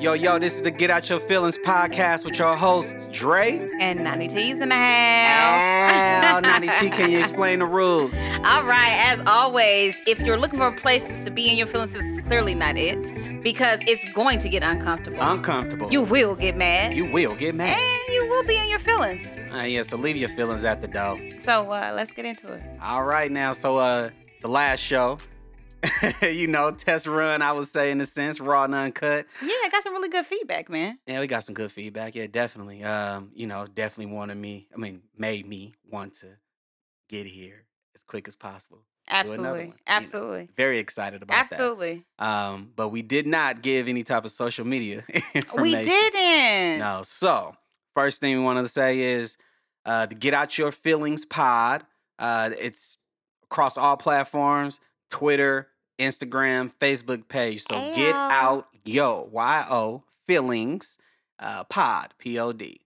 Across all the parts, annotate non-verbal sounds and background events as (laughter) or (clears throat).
Yo, yo, this is the Get Out Your Feelings podcast with your hosts, Dre. And 90 T's in the house. Al, (laughs) 90 T, can you explain the rules? All right, as always, if you're looking for places to be in your feelings, this is clearly not it because it's going to get uncomfortable. Uncomfortable. you will get mad. You will get mad. and you will be in your feelings. Uh, yeah, so leave your feelings at the door. So uh, let's get into it. All right, now, so uh, the last show, (laughs) you know, test run, I would say, in a sense, raw and uncut. Yeah, I got some really good feedback, man. Yeah, we got some good feedback. Yeah, definitely. Um, you know, definitely wanted me, I mean, made me want to get here as quick as possible. another one, Absolutely. you know. Absolutely. Very excited about that. Absolutely. Um, but we did not give any type of social media (laughs) information. We didn't. No. So first thing we wanted to say is uh, the Get Out Your Feelings pod. Uh, it's across all platforms: Twitter, Instagram, Facebook page. So get out yo y o feelings uh, pod p o d.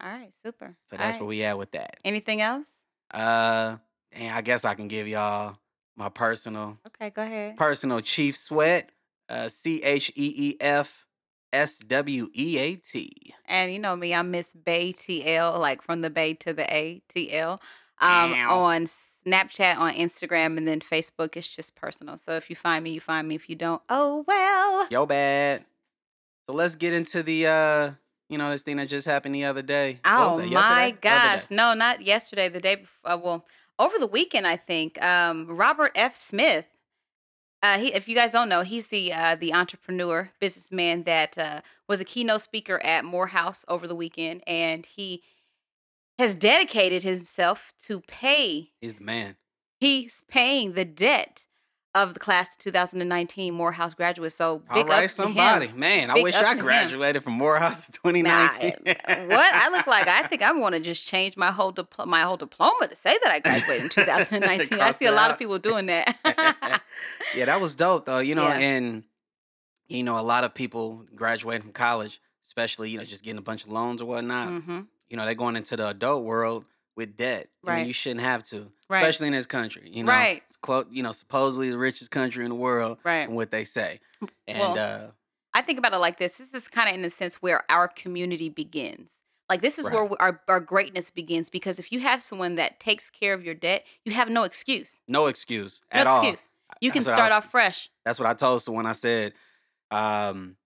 All right, super. So that's right. where we at with that. Anything else? Uh, and I guess I can give y'all my personal Okay, go ahead. personal chief sweat. Uh, C H E E F S W E A T. And you know me, I'm Miss Bay TL, like from the Bay to the A T L. Um, Ow. on Snapchat, on Instagram, and then Facebook. It's just personal. So if you find me, you find me. If you don't, oh well. Yo, bad. So let's get into the uh, you know, this thing that just happened the other day. Oh my? Gosh! No, not yesterday. The day before. Uh, well, over the weekend, I think. Um, Robert F. Smith. Uh, he, if you guys don't know, he's the uh, the entrepreneur, businessman that uh, was a keynote speaker at Morehouse over the weekend, and he has dedicated himself to pay. He's the man. He's paying the debt of the class of 2019 Morehouse graduates. So All big right, up to somebody. him. Man, I wish I to him. graduated from Morehouse in Nah, 2019. eh, what I look like? I think I'm going to just change my whole dipl- my whole diploma to say that I graduated in (laughs) 2019. I see a lot out. of people doing that. (laughs) yeah, that was dope though. You know, Yeah. and you know, a lot of people graduating from college, especially you know, just getting a bunch of loans or whatnot. hmm You know, they're going into the adult world with debt. You know, Right. you shouldn't have to, Right. especially in this country. You know, Right. It's clo- you know, supposedly the richest country in the world, Right. from what they say. And Well, uh, I think about it like this. This is kind of in the sense where our community begins. Like this is where Right. we, our our greatness begins because if you have someone that takes care of your debt, you have no excuse. no excuse No at all. excuse. You can That's start was- off fresh. That's what I told someone. I said, um,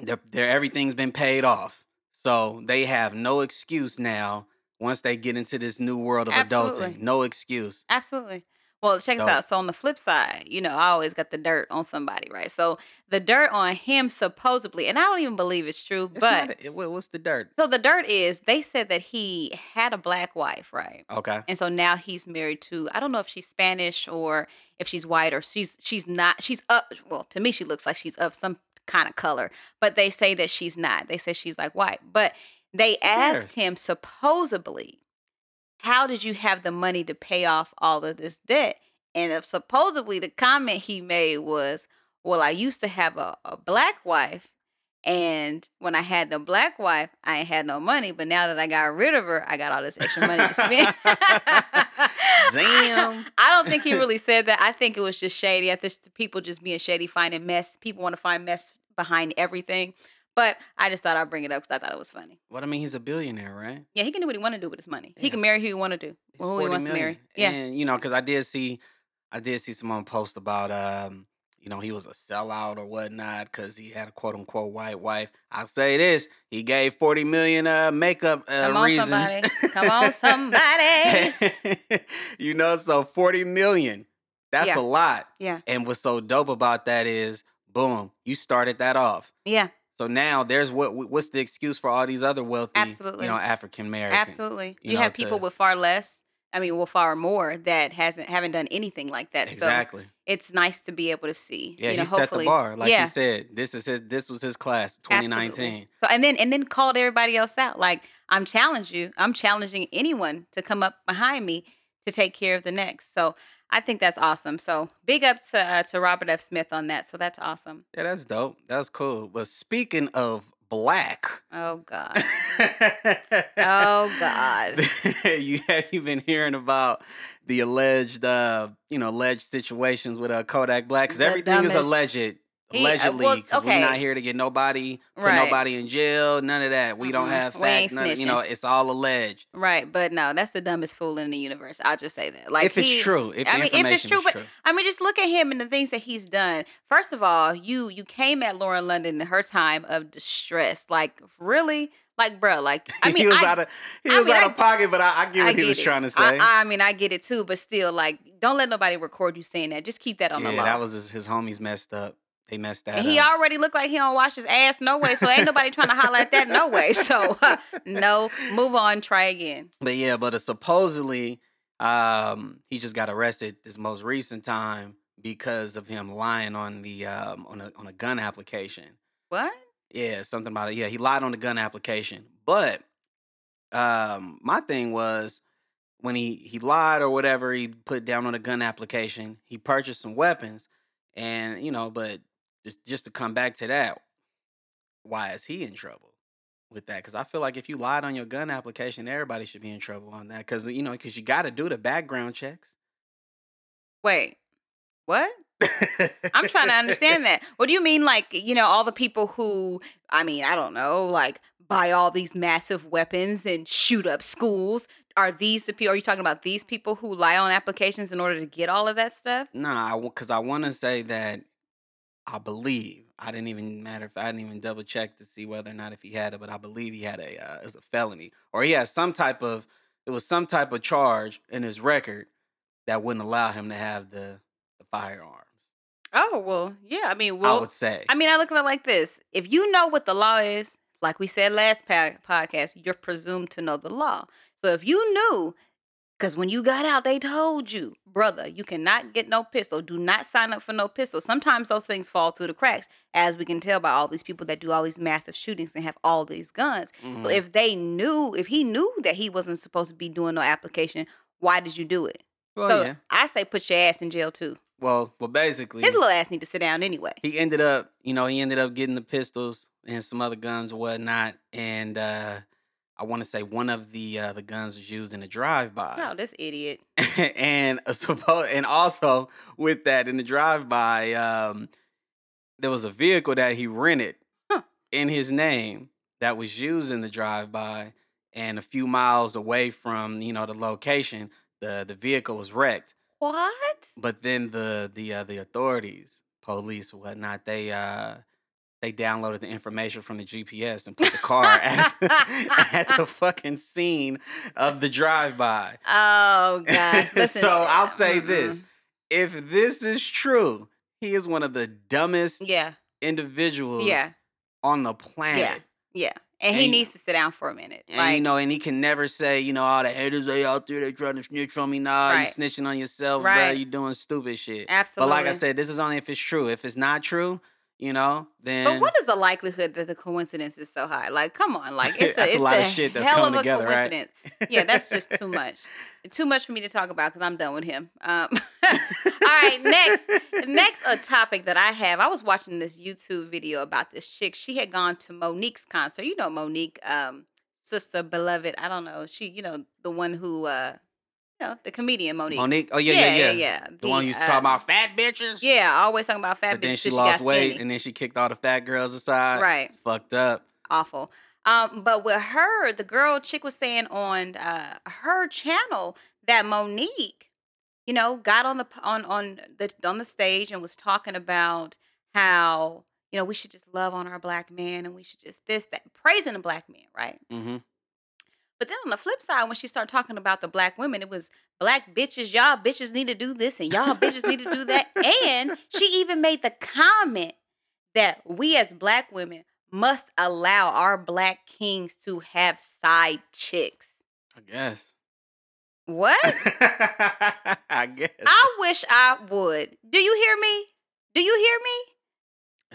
they're, everything's been paid off. So they have no excuse now once they get into this new world of Absolutely. adulting. No excuse. Absolutely. Well, check this So- out. So on the flip side, you know, I always got the dirt on somebody, right? So the dirt on him supposedly, and I don't even believe it's true, It's but a- what- what's the dirt? so the dirt is they said that he had a black wife, right? Okay. And so now he's married to I don't know if she's Spanish or if she's white or she's she's not she's up well to me she looks like she's of some kind of color but they say that she's not. They say she's like white but they asked him supposedly how did you have the money to pay off all of this debt? And if supposedly the comment he made was well I used to have a, a black wife and when I had the black wife, I ain't had no money. But now that I got rid of her, I got all this extra money to spend. (laughs) Damn. I don't think he really said that. I think it was just shady. I think people just being shady, finding mess. People want to find mess behind everything. But I just thought I'd bring it up because I thought it was funny. What I mean, he's a billionaire, right? Yeah, he can do what he want to do with his money. He can marry who he want to do, who he 40 wants to marry. Yeah, And you know, because I did see, I did see someone post about, um, you know, he was a sellout or whatnot because he had a quote unquote white wife. I'll say this: he gave forty million uh makeup uh, Come on, reasons. somebody. Come on, somebody. (laughs) you know, so forty million. That's Yeah. a lot. yeah, And what's so dope about that is, boom, you started that off. yeah, So now there's what what's the excuse for all these other wealthy, Absolutely. you know, African Americans? absolutely. you You, know, have people to- with far less. I mean, with far more that hasn't haven't done anything like that. So Exactly. it's nice to be able to see. Yeah, you know, he set the bar. Like yeah, you said, this is his this was his class, 2019. Absolutely. 2019. So and then and then called everybody else out. Like I'm challenge you. I'm challenging anyone to come up behind me to take care of the next. So I think that's awesome. So big up to uh, to Robert F. Smith on that. So that's awesome. Yeah, that's dope. That's cool. But speaking of black. Oh God. (laughs) Oh, God. (laughs) you have you been hearing about the alleged uh you know alleged situations with uh Kodak Black because everything is alleged He- uh, Allegedly, well, because we're not here to get nobody, put Right. nobody in jail, none of that. We don't have facts, none, of- you know, it's all alleged. Right, but no, that's the dumbest fool in the universe. I'll just say that. Like if it's he- true, if I mean, if it's true, but- true. I mean, just look at him and the things that he's done. First of all, you you came at Lauren London in her time of distress. Like really, like bro, like I (laughs) mean, he was I, out of he I was mean, out I- of pocket, but I, I get what he get was it. trying to say. I, I mean, I get it too, but still, like, don't let nobody record you saying that. Just keep that on yeah, the low. that was his, his homies messed up. They messed that and he up. already looked like he don't wash his ass no way, so ain't nobody trying to holler at that no way. (laughs) So (laughs) no, move on, try again. But yeah, but uh, supposedly um, he just got arrested this most recent time because of him lying on the um, on a on a gun application. What? Yeah, something about it. Yeah, he lied on the gun application. But um, my thing was when he he lied or whatever he put down on a gun application, he purchased some weapons, and you know, but just just to come back to that, why is he in trouble with that? Because I feel like if you lied on your gun application, everybody should be in trouble on that. Because you know, because you got to do the background checks. Wait, what? I'm trying to (laughs) understand that. What do you mean, like, you know, all the people who, I mean, I don't know, like, buy all these massive weapons and shoot up schools? Are these the people, are you talking about these people who lie on applications in order to get all of that stuff? Nah, because I want to say that I believe I didn't even matter if I didn't even double check to see whether or not if he had it, but I believe he had a uh, was a felony or he had some type of it was some type of charge in his record that wouldn't allow him to have the the firearms. Oh, well, yeah. I mean, I would say. I mean, I look at it like this. If you know what the law is, like we said last podcast, you're presumed to know the law. So if you knew, because when you got out, they told you, brother, you cannot get no pistol. Do not sign up for no pistol. Sometimes those things fall through the cracks, as we can tell by all these people that do all these massive shootings and have all these guns. So Mhm. if they knew, if he knew that he wasn't supposed to be doing no application, why did you do it? well, so yeah. I say put your ass in jail too. Well, well, basically, His little ass need to sit down anyway. he ended up, you know, he ended up getting the pistols and some other guns or whatnot, and uh I want to say one of the uh, the guns was used in a drive-by. Oh, this idiot. (laughs) and uh, (laughs) suppo- and also with that in the drive by um there was a vehicle that he rented Huh. in his name that was used in the drive by and a few miles away from you know the location the the vehicle was wrecked What? but then the the uh, the authorities police whatnot they uh they downloaded the information from the GPS and put the car (laughs) at, at the fucking scene of the drive-by. Oh gosh. (laughs) Listen, so I'll say mm-hmm. this: mm-mm. if this is true, he is one of the dumbest Yeah, individuals yeah, on the planet. yeah. And he And- needs to sit down for a minute. And like, you know, and he can never say, you know, all the haters they out there, they trying to snitch on me. Nah, Right. you snitching on yourself, bro. Right. You doing stupid shit. absolutely. But like I said, this is only if it's true. If it's not true, you know, then but what is the likelihood that the coincidence is so high? Like, come on, like it's a, (laughs) That's a it's lot of a shit that's hell coming of a together, right? coincidence. Yeah, that's just too (laughs) much. Too much for me to talk about because I'm done with him. Um, (laughs) all right, next, next a topic that I have. I was watching this YouTube video about this chick. She had gone to Mo'Nique's concert. You know Monique, um, sister beloved. I don't know. She, you know, the one who, uh, you know, the comedian Mo'Nique. Mo'Nique? Oh yeah, yeah, yeah. yeah. The, one you uh, talk about fat bitches. Yeah, always talking about fat But then she lost got weight, skinny. and then she kicked all the fat girls aside. Right. It's fucked up. awful. Um, but with her, the girl chick was saying on uh her channel that Mo'Nique, you know, got on the on on the on the stage and was talking about how you know we should just love on our black man and we should just this that praising the black man, right? Mm-hmm. But then on the flip side, when she started talking about the black women, it was black bitches, y'all bitches need to do this and y'all bitches need to do that. And she even made the comment that we as black women must allow our black kings to have side chicks. I guess. What? (laughs) I guess. I wish I would. Do you hear me? Do you hear me?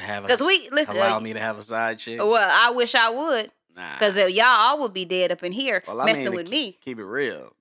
have a, Because we listen. allow uh, me to have a side chick. Well, I wish I would. Nah. Because uh, y'all all would be dead up in here Well, messing mean, with me. keep it real.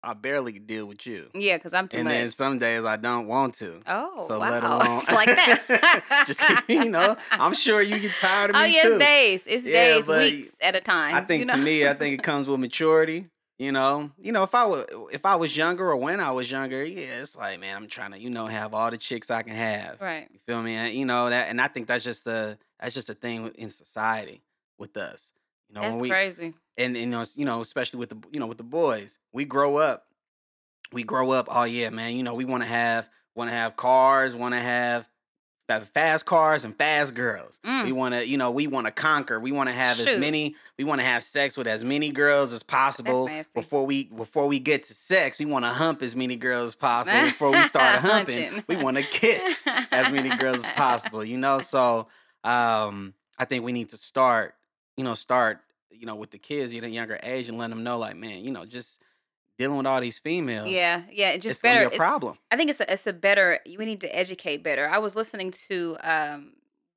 I barely deal with you. Yeah, because I'm too and much. then some days I don't want to. oh, so wow. let (laughs) alone it's like that. (laughs) Just keep, you know, I'm sure you get tired (laughs) of oh, me Oh, yes, too. days. It's Yeah, days, weeks at a time. I think you know? to me, I think it comes with maturity. You know, you know, if I was if I was younger or when I was younger, yeah, it's like, man, I'm trying to, you know, have all the chicks I can have. Right. You feel me? And, you know that, and I think that's just a that's just a thing in society with us. You know, That's we crazy. and, and you know, you know, especially with the you know with the boys, we grow up, we grow up. Oh yeah, man, you know, we want to have want to have cars, want to have fa- fast cars and fast girls. We Mm. want to, you know, we want to conquer. We want to have as many. We want to have sex with as many girls as possible before we before we get to sex. We want to hump as many girls as (laughs) possible before we start humping. We want to kiss as many girls as (laughs) possible. You know, so um, I think we need to start. You know, start. You know, with the kids at a younger age and let them know, like, man, you know, just dealing with all these females. Yeah, yeah. It it's just gonna better. be a it's- problem. I think it's a, it's a better. We need to educate better. I was listening to um,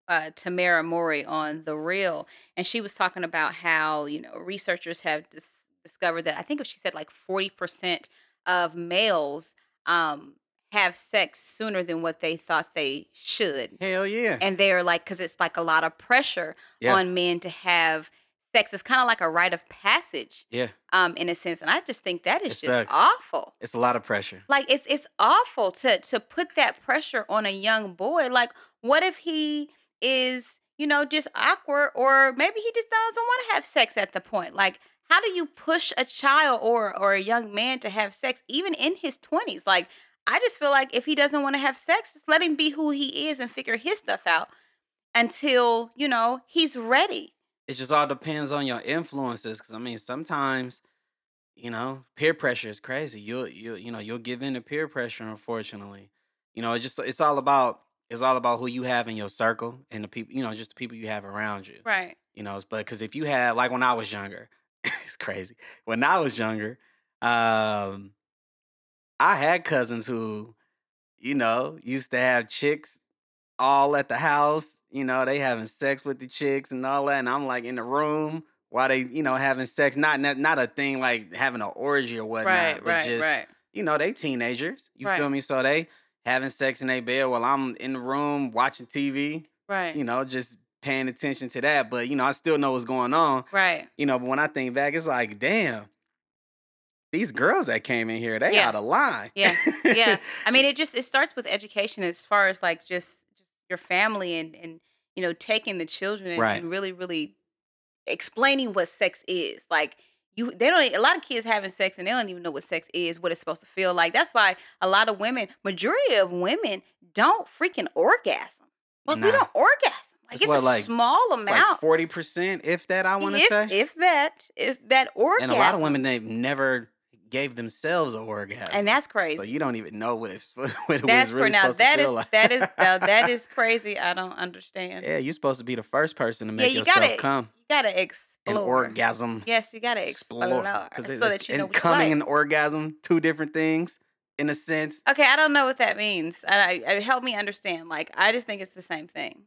uh, Tamera Mowry on the Real, and she was talking about how you know researchers have dis- discovered that I think she said like forty percent of males um, have sex sooner than what they thought they should, Hell yeah. and they're like because it's like a lot of pressure yeah. on men to have sex. It's kind of like a rite of passage, yeah. um, in a sense, and I just think that is It just sucks. awful It's a lot of pressure. like it's it's awful to to put that pressure on a young boy like what if he is you know just awkward or maybe he just doesn't want to have sex at the point like how do you push a child or or a young man to have sex even in his 20s like i just feel like if he doesn't want to have sex just let him be who he is and figure his stuff out until you know he's ready. It just all depends on your influences because i mean sometimes you know peer pressure is crazy. You'll you you know you'll give in to peer pressure unfortunately. You know it just it's all about it's all about who you have in your circle and the people you know just the people you have around you right. you know but because if you had like when i was younger (laughs) it's crazy. When i was younger um i had cousins who you know used to have chicks all at the house. You know, they having sex with the chicks and all that, and I'm like in the room while they, you know, having sex. Not not, not a thing like having an orgy or whatnot, right but right just right you know, they teenagers. You feel me? So they having sex in their bed while I'm in the room watching TV. right You know, just paying attention to that. But you know, I still know what's going on. right You know, but when I think back, it's like, damn, these girls that came in here, they Yeah. out of line. Yeah. Yeah. I mean, (laughs) it just it starts with education as far as like just just your family and and you know taking the children and, Right. and really really explaining what sex is. Like you, they don't. a lot of kids having sex and they don't even know what sex is, what it's supposed to feel like. That's why a lot of women, majority of women, don't freaking orgasm. Like we don't orgasm. Like It's it's, what, a like- small amount. like forty percent, if that. I want to say. if that is that orgasm, and a lot of women they've never gave themselves an orgasm, and that's crazy. so you don't even know what it's (laughs) what it That's was really now supposed that to is feel like. that is now that is (laughs) crazy. I don't understand. yeah, you're supposed to be the first person to make you yourself gotta come You gotta explore an orgasm. Yes, you gotta explore, Because so that you know and coming like. and orgasm, two different things, in a sense. Okay, I don't know what that means. I, I help me understand. Like, I just think it's the same thing.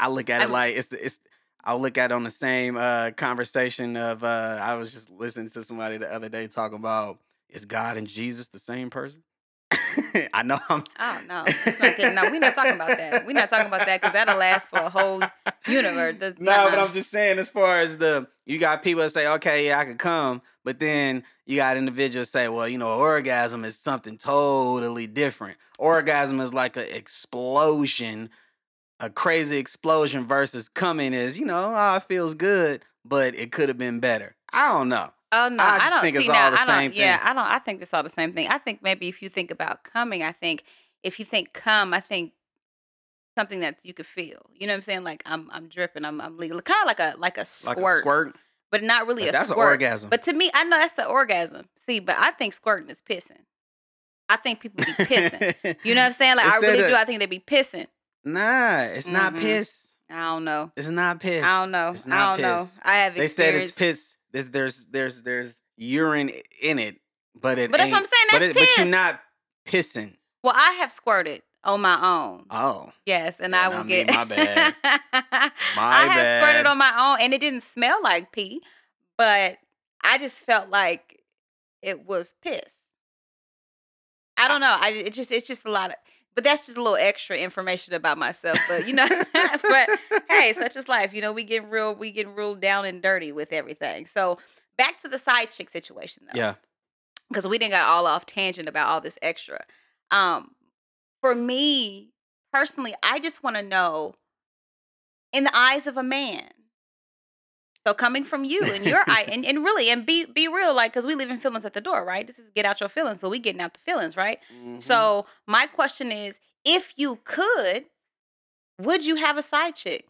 I look at it I'm- like it's it's. I look at it on the same uh, conversation of uh, I was just listening to somebody the other day talking about is God and Jesus the same person? (laughs) I know I'm. Oh no, (laughs) not no, we're not talking about that. We're not talking about that because that'll last for a whole universe. That's- No, but. I'm just saying, as far as the, you got people that say, okay, yeah, I could come, but then you got individuals say, well, you know, orgasm is something totally different. Orgasm is like an explosion, a crazy explosion versus coming is, you know, oh, it feels good, but it could have been better. I don't know. Oh no, I I, don't think it's see all now. the I don't. same Yeah, thing. I don't. I think it's all the same thing. I think maybe if you think about coming, I think if you think come, I think something that you could feel. You know what I'm saying? Like I'm, I'm dripping. I'm, I'm kind of like a like a Like squirt, a squirt. but not really But a that's an squirt. orgasm. But to me, I know that's the orgasm. See, but I think squirting is pissing. I think people be pissing. You know what I'm saying? Like (laughs) It I really do. I think they be pissing. Nah, it's not Mhm. piss. I don't know. It's not piss. I don't know. It's I don't know. I have They said it's piss. There's there's there's urine in it, but it. But that's what I'm saying, But, that's it, but you're not pissing. Well, I have squirted on my own. Oh, Yes, and I will get. my bad. My (laughs) I My have squirted on my own, and it didn't smell like pee, but I just felt like it was piss. I don't know. I it just it's just a lot of, but that's just a little extra information about myself. But you know, (laughs) but hey, such is life. You know, we get real, we get real down and dirty with everything. So back to the side chick situation though. Yeah. because we didn't got all off tangent about all this extra. Um, for me personally, I just want to know, in the eyes of a man. So coming from you and your eye, and, and really, and be be real, like, because we leaving feelings at the door, right? This is get out your feelings, so we getting out the feelings, right? Mhm. So my question is, if you could, would you have a side chick?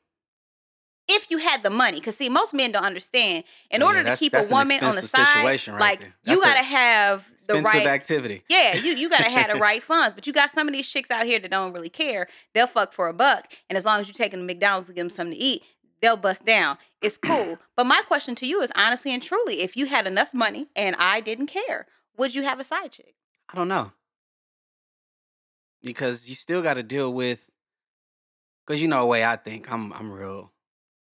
If you had the money, because see, most men don't understand. In Yeah, order to keep a woman on the side, right like you gotta have the right activity. yeah, you you gotta have the (laughs) right funds, but you got some of these chicks out here that don't really care. They'll fuck for a buck, and as long as you're taking them to McDonald's to give them something to eat, they'll bust down. It's cool. (clears throat) but my question to you is honestly and truly, if you had enough money and I didn't care, would you have a side chick? I don't know. Because you still got to deal with cuz you know the way I think, I'm I'm real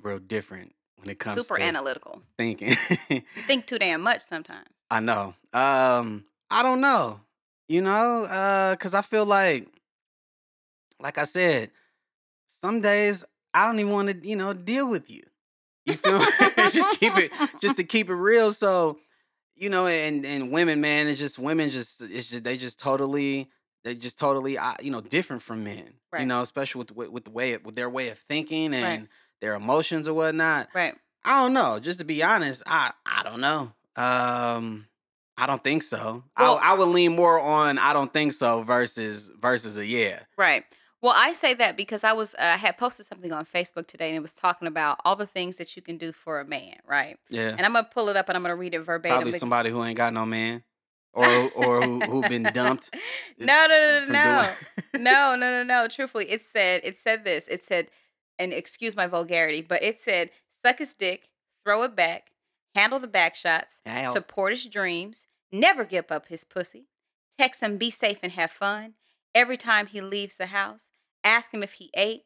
real different when it comes Super to analytical. thinking. (laughs) You think too damn much sometimes. I know. Um, I don't know. You know, uh, cause I feel like, like I said, some days I don't even want to, you know, deal with you. You (laughs) feel me? (laughs) just keep it, just to keep it real. So, you know, and and women, man, it's just women. Just it's just they just totally, they just totally, you know, different from men. You know, especially with the with the way with their way of thinking Right. and their emotions or whatnot. Right. I don't know. Just to be honest, I I don't know. Um, I don't think so. Well- I I would lean more on I don't think so versus versus a yeah. Right. Well, I say that because I was uh, I had posted something on Facebook today and it was talking about all the things that you can do for a man, right? Yeah. And I'm gonna pull it up and I'm gonna read it verbatim. Probably because- somebody who ain't got no man, (laughs) or or who who been dumped. no, no, no, no, no. no, (laughs) no, no, no. Truthfully, it said it said this. It said, and excuse my vulgarity, but it said, suck his dick, throw it back, handle the back shots, Hell. support his dreams, never give up his pussy, text him, be safe and have fun. Every time he leaves the house, ask him if he ate,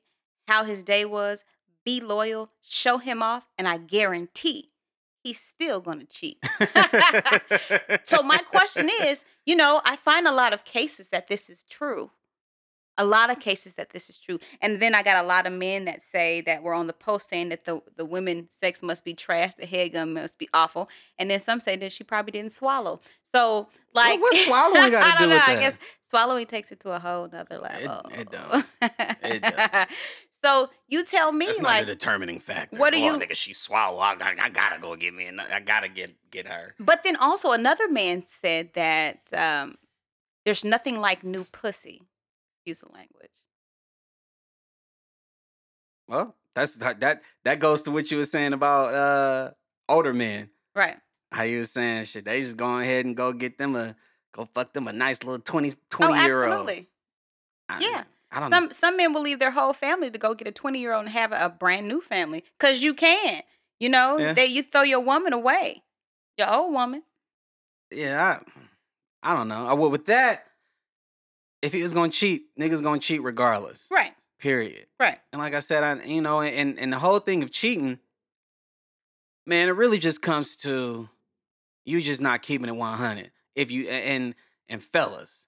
how his day was, be loyal, show him off, and I guarantee he's still gonna cheat. (laughs) So my question (laughs) is, you know, I find a lot of cases that this is true. A lot of cases that this is true. And then I got a lot of men that say that were on the post saying that the, the women sex must be trash, the headgun must be awful. And then some say that she probably didn't swallow. So like what's swallowing (laughs) gotta I don't do know. with I guess swallowing takes it to a whole nother level. it don't. It does. (laughs) so you tell me That's not like a determining factor. what do oh, you- nigga? She swallow. I, got, I gotta go get me. ano- I gotta get get her. But then also another man said that um, there's nothing like new pussy. Use the language. Well, that's that that that goes to what you were saying about uh older men. Right. How you was saying shit. They just go ahead and go get them a go fuck them a nice little 20, 20 oh, year old. absolutely. I, Yeah. I don't know. Some some men will leave their whole family to go get a 20 year old and have a, a brand new family because you can. You know, Yeah. they you throw your woman away, your old woman. Yeah, I, I don't know. I would with that. If he was gonna cheat, niggas gonna cheat regardless. Right. Period. Right. And like I said, I you know, and and the whole thing of cheating, man, it really just comes to you just not keeping it one hundred. If you and and fellas,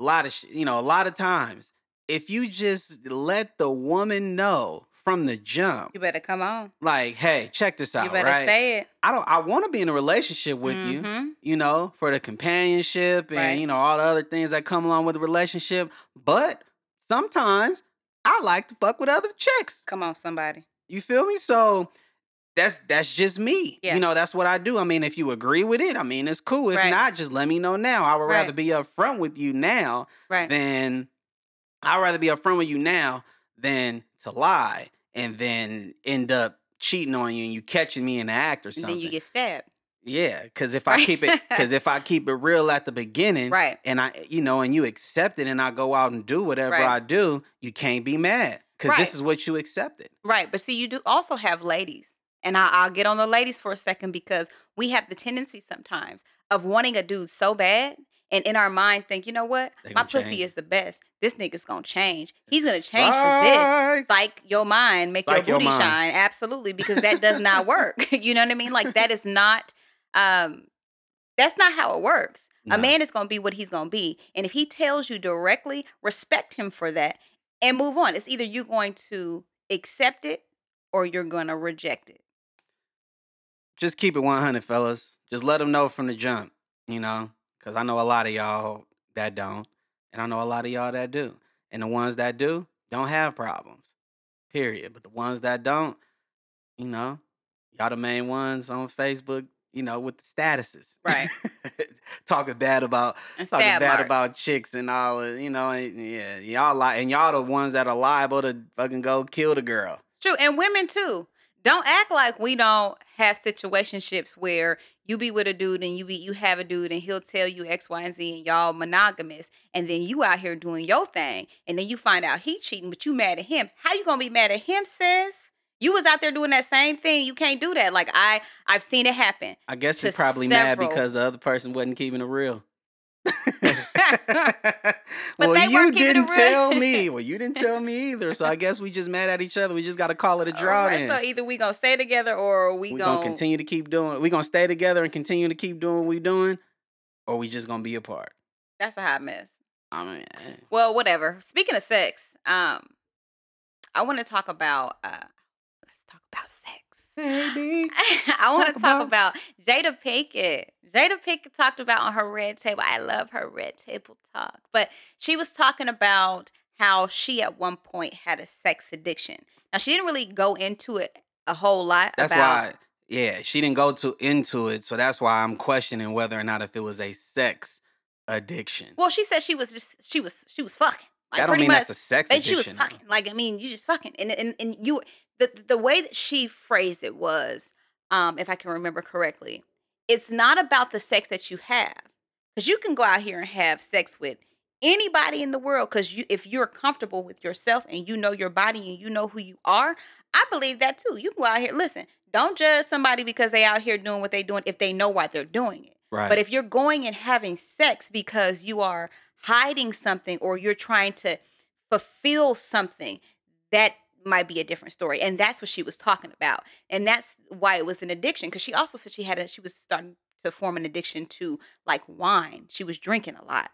a lot of you know, a lot of times, if you just let the woman know from the jump, You better come on. like, hey, check this out, you better right? say it. I don't. I want to be in a relationship with you Mhm. you know, for the companionship and Right. you know all the other things that come along with a relationship. But sometimes I like to fuck with other chicks. Come on, somebody. You feel me? So that's that's just me. Yeah. You know, that's what I do. I mean, if you agree with it, I mean, it's cool. If Right. not, just let me know now. I would rather be upfront with you now Right. than I'd rather be upfront with you now than to lie and then end up cheating on you and you catching me in the act or and something. then you get stabbed. Yeah, because if I keep it, because if I keep it real at the (laughs) beginning, Right. and I, you know, and you accept it, and I go out and do whatever Right. I do, you can't be mad because Right. this is what you accepted. Right. But see, you do also have ladies. And I, I'll get on the ladies for a second because we have the tendency sometimes of wanting a dude so bad and in our minds think, you know what? My pussy change. is the best. This nigga's gonna change. He's gonna change for this. Psych. Psych your mind, make Psych your your booty mind. shine. Absolutely, (laughs) because that does not work. (laughs) you know what I mean? Like that is not um that's not how it works. No. A man is gonna be what he's gonna be. And if he tells you directly, respect him for that and move on. It's either you're going to accept it or you're gonna reject it. just keep it 100, fellas. Just let them know from the jump, you know, because I know a lot of y'all that don't, and I know a lot of y'all that do. And the ones that do don't have problems, period. But the ones that don't, you know, y'all the main ones on Facebook, you know, with the statuses. Right. (laughs) talking bad about And talking bad marks. about chicks and all of- you know, and yeah, y'all like and y'all the ones that are liable to fucking go kill the girl. True, and women too. Don't act like we don't have situationships where you be with a dude and you be you have a dude and he'll tell you X, Y, and Z and y'all monogamous, and then you out here doing your thing, and then you find out he cheating, but you mad at him. How you gonna be mad at him, sis? You was out there doing that same thing. You can't do that. Like I, I've seen it happen. I guess he's probably mad because the other person wasn't keeping it real. (laughs) (laughs) (laughs) But well, you weren't keeping it didn't tell me. (laughs) Well, you didn't tell me either. So I guess we just mad at each other. We just got to call it a draw. Then. so either we gonna stay together or we we gonna, gonna continue to keep doing. We gonna stay together and continue to keep doing what we doing, or we just gonna be apart. That's a hot mess. I mean, eh. Well, whatever. Speaking of sex, um, I want to talk about. Uh, let's talk about sex. Baby. (laughs) I want to Talk talk about Jada Pinkett. Jada Pinkett talked about on her red table. I love her red table talk, but she was talking about how she at one point had a sex addiction. Now she didn't really go into it a whole lot. That's about, why. Yeah, she didn't go to into it, so that's why I'm questioning whether or not if it was a sex addiction. Well, she said she was just she was she was fucking. Like that don't mean much. that's a sex and addiction. she was fucking like i mean you just fucking and and, and you the the way that she phrased it was um if i can remember correctly it's not about the sex that you have. Because you can go out here and have sex with anybody in the world because you if you're comfortable with yourself and you know your body and you know who you are i believe that too. You can go out here listen don't judge somebody because they out here doing what they're doing if they know why they're doing it. Right. but if you're going and having sex because you are hiding something or you're trying to fulfill something, that might be a different story. And that's what she was talking about. And that's why it was an addiction. Because she also said she had a she was starting to form an addiction to like wine. She was drinking a lot.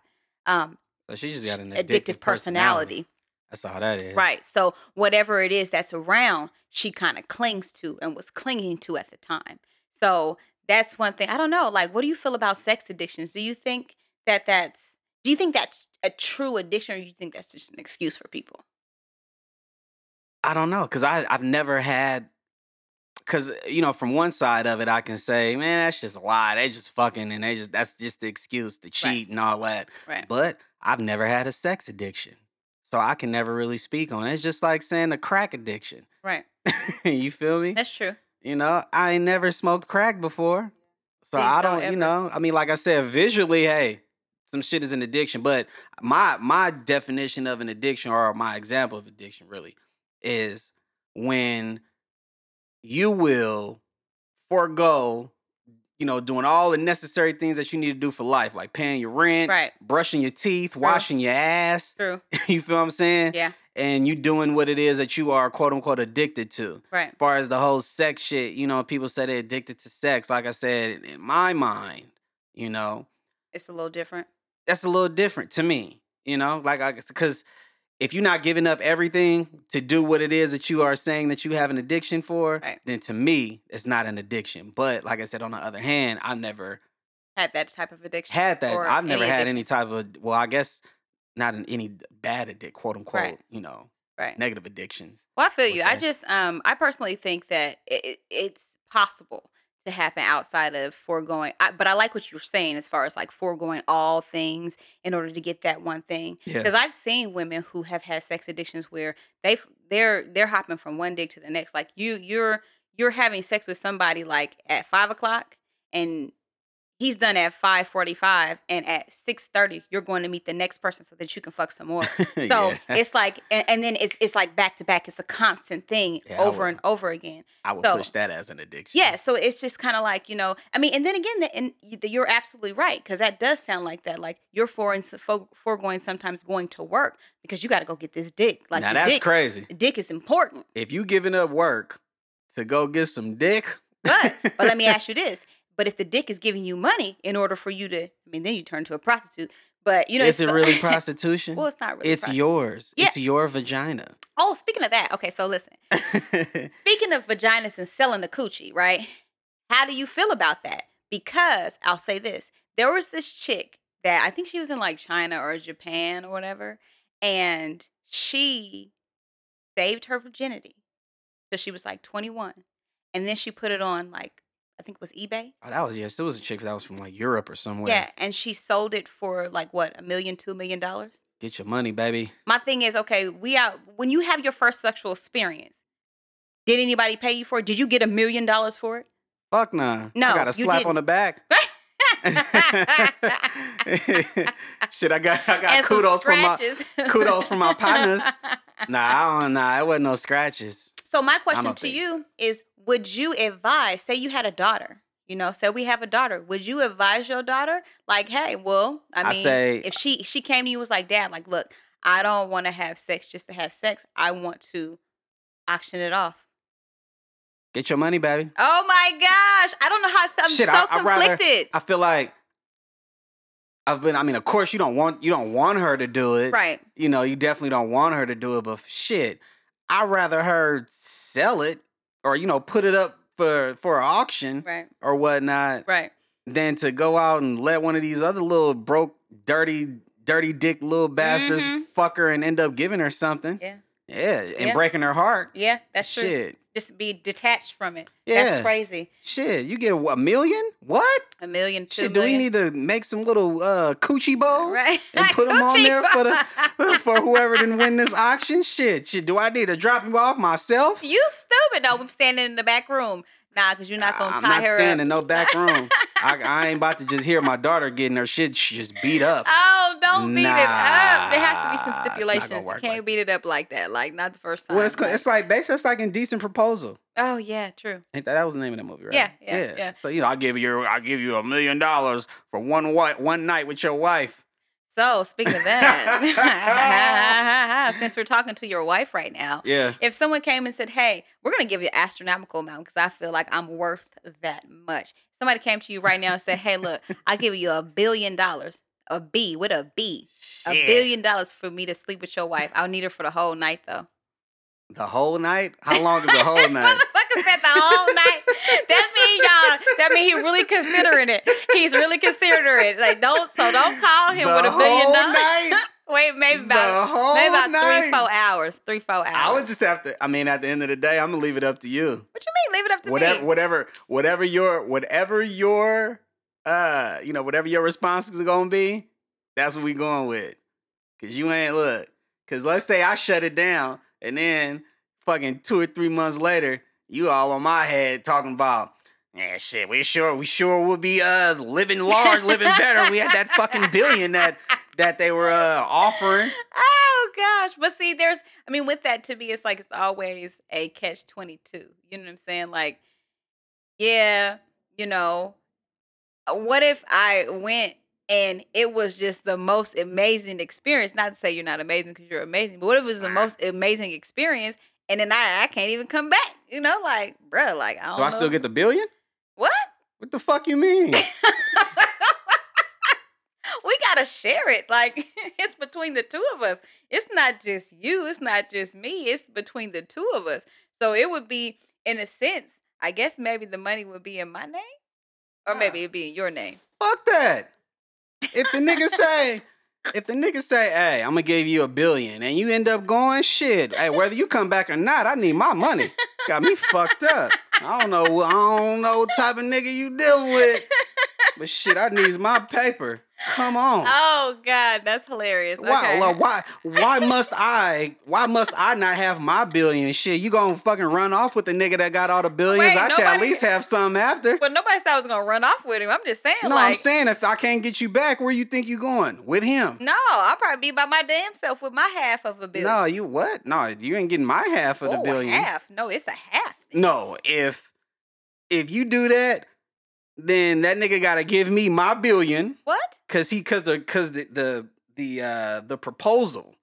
Um so she just got an addictive, addictive, personality. That's all that is. Right. So whatever it is that's around, she kind of clings to and was clinging to at the time. So that's one thing. I don't know. Like, what do you feel about sex addictions? Do you think that that's do you think that's a true addiction, or do you think that's just an excuse for people? I don't know, cause I I've never had, cause you know from one side of it I can say, man, that's just a lie. They just fucking and they just that's just the excuse to cheat and all that. Right. But I've never had a sex addiction, so I can never really speak on it. It's just like saying a crack addiction. Right. (laughs) you feel me? That's true. You know, I ain't never smoked crack before. So Please I don't don't, you know, I mean, like I said, visually, hey, some shit is an addiction. But my my definition of an addiction or my example of addiction really is when you will forego, you know, doing all the necessary things that you need to do for life, like paying your rent, Right. brushing your teeth, washing your ass. True. (laughs) you feel what I'm saying? Yeah. And you doing what it is that you are quote unquote addicted to Right. as far as the whole sex shit, you know, people say they're addicted to sex. Like I said, in my mind, you know, It's a little different. that's a little different to me. You know, like I guess because if you're not giving up everything to do what it is that you are saying that you have an addiction for, Right. then to me, it's not an addiction. But like I said, on the other hand, I've never Had that type of addiction. had that. I've never had addiction. any type of well, I guess not in any bad addict, quote unquote, Right. you know, Right. negative addictions. Well, I feel you. I just, um, I personally think that it, it's possible to happen outside of foregoing. I, but I like what you're saying as far as like foregoing all things in order to get that one thing. Yeah. Because I've seen women who have had sex addictions where they they're they're hopping from one dick to the next. Like you you're you're having sex with somebody like at five o'clock and he's done at five forty five and at six thirty you're going to meet the next person so that you can fuck some more. (laughs) So Yeah. it's like, and, and then it's it's like back to back. It's a constant thing Yeah, over would- and over again. I would so- push that as an addiction. Yeah, so it's just kind of like you know. I mean, and then again, the, and you're absolutely right because that does sound like that. Like you're for for foregoing sometimes going to work because you got to go get this dick. Like now that's dick, crazy. dick is important. if you giving up work to go get some dick, But but let me (laughs) ask you this: But if the dick is giving you money in order for you to, I mean, then you turn to a prostitute. But you know, is it really (laughs) prostitution? well, it's not really. it's yours. Yeah. It's your vagina. Oh, speaking of that, okay. So listen. (laughs) Speaking of vaginas and selling the coochie, right? How do you feel about that? Because I'll say this there was this chick that I think she was in like China or Japan or whatever, and she saved her virginity. So she was like 21. And then she put it on like, I think it was eBay. Oh, that was yes. It was a chick that was from like Europe or somewhere. Yeah. And she sold it for like what, a million, two million dollars? Get your money, baby. My thing is, okay, we out when you have your first sexual experience, did anybody pay you for it? Did you get a million dollars for it? Fuck nah. No, I got a you slap on the back. (laughs) (laughs) Shit, I got I got And kudos from my kudos from my partners. (laughs) nah, I don't nah, it wasn't no scratches. So my question to you is would you advise, say you had a daughter, you know, say we have a daughter, would you advise your daughter like, hey, well, I I mean, say- if she she came to you was like, "Dad, like, look, I don't want to have sex just to have sex. I want to auction it off." Get your money, baby. Oh my gosh, I don't know how I feel. I'm Shit, so I- rather- conflicted. I feel like I've been I mean, of course you don't want you don't want her to do it. right. You know, you definitely don't want her to do it, but shit. I'd rather her sell it or, you know, put it up for for auction Right. or whatnot Right. than to go out and let one of these other little broke, dirty, dirty dick little bastards Mhm. fuck her and end up giving her something. Yeah. Yeah, and Yeah. breaking her heart. Yeah, that's true. Shit. Just be detached from it. Yeah. That's crazy. Shit. You get a, a million? What? A million, two Shit, do we need to make some little uh coochie balls right? and put (laughs) them on there for the for whoever didn't win this auction? Shit. Shit. Do I need to drop you off myself? You stupid. No, I'm standing in the back room. Nah, because you're not gonna I'm tie not her staying up. in no back room. (laughs) I, I ain't about to just hear my daughter getting her shit just beat up. Oh, don't beat it up. There has to be some stipulations. You can't like beat it up like that. Like not the first time. well, it's, it's like basically it's like indecent proposal. oh yeah, true. Ain't that that was the name of that movie, right? Yeah, yeah, yeah. So you know, I give you I give you a million dollars for one wi- one night with your wife. So speaking of that, (laughs) since we're talking to your wife right now, Yeah. if someone came and said, "Hey, we're gonna give you an astronomical amount because I feel like I'm worth that much," somebody came to you right now and said, "Hey, look, I'll give you a billion dollars, a B with a B, a Shit. billion dollars for me to sleep with your wife. I'll need her for the whole night, though." The whole night? (laughs) How long is the whole night? Motherfucker said the whole night. That mean y'all. That mean he really considering it. He's really considering it. Like don't. So don't call him The with a billion dollars. night? (laughs) Wait, maybe about maybe about night. three, four hours. Three, four hours. I would just have to. I mean, at the end of the day, I'm gonna leave it up to you. what you mean? Leave it up to whatever, me. whatever, whatever your, whatever your, uh, you know, whatever your responses are gonna be, that's what we going with. Cause you ain't look. Cause let's say I shut it down, and then fucking two or three months later, you all on my head talking about. Yeah, shit. We sure, we sure will be uh living large, living better. We had that fucking billion that that they were uh offering. Oh gosh. But see, there's I mean, with that to me, it's like it's always a catch twenty two. You know what I'm saying? Like, yeah, you know, Uh, what if I went and it was just the most amazing experience? Not to say you're not amazing because you're amazing, but what if it was the most amazing experience and then I, I can't even come back? You know, like, bruh, like I don't Do I know. still get the billion? what? What the fuck you mean? (laughs) we gotta share it. Like (laughs) it's between the two of us. It's not just you. It's not just me. It's between the two of us. So it would be, in a sense, I guess maybe the money would be in my name, or maybe it'd be in your name. Fuck that. If the nigga say, if the nigga say, hey, I'm gonna give you a billion and you end up going, shit, hey, whether you come back or not, I need my money. Got me fucked up. I don't know, I don't know what type of nigga you dealing with. But shit, I needs my paper. Come on. Oh God, that's hilarious. Why, Okay. well, why, why (laughs) must I, why must I not have my billion? Shit, you gonna fucking run off with the nigga that got all the billions? Wait, I should at least have some after. But nobody said I was gonna run off with him. I'm just saying, No, like, I'm saying if I can't get you back, where you think you going? With him? no, I'll probably be by my damn self with my half of a billion. No, you what? No, you ain't getting my half of the oh, billion. half. No, it's a half. No, if if you do that, then that nigga gotta give me my billion What? because he because the because the the the uh the proposal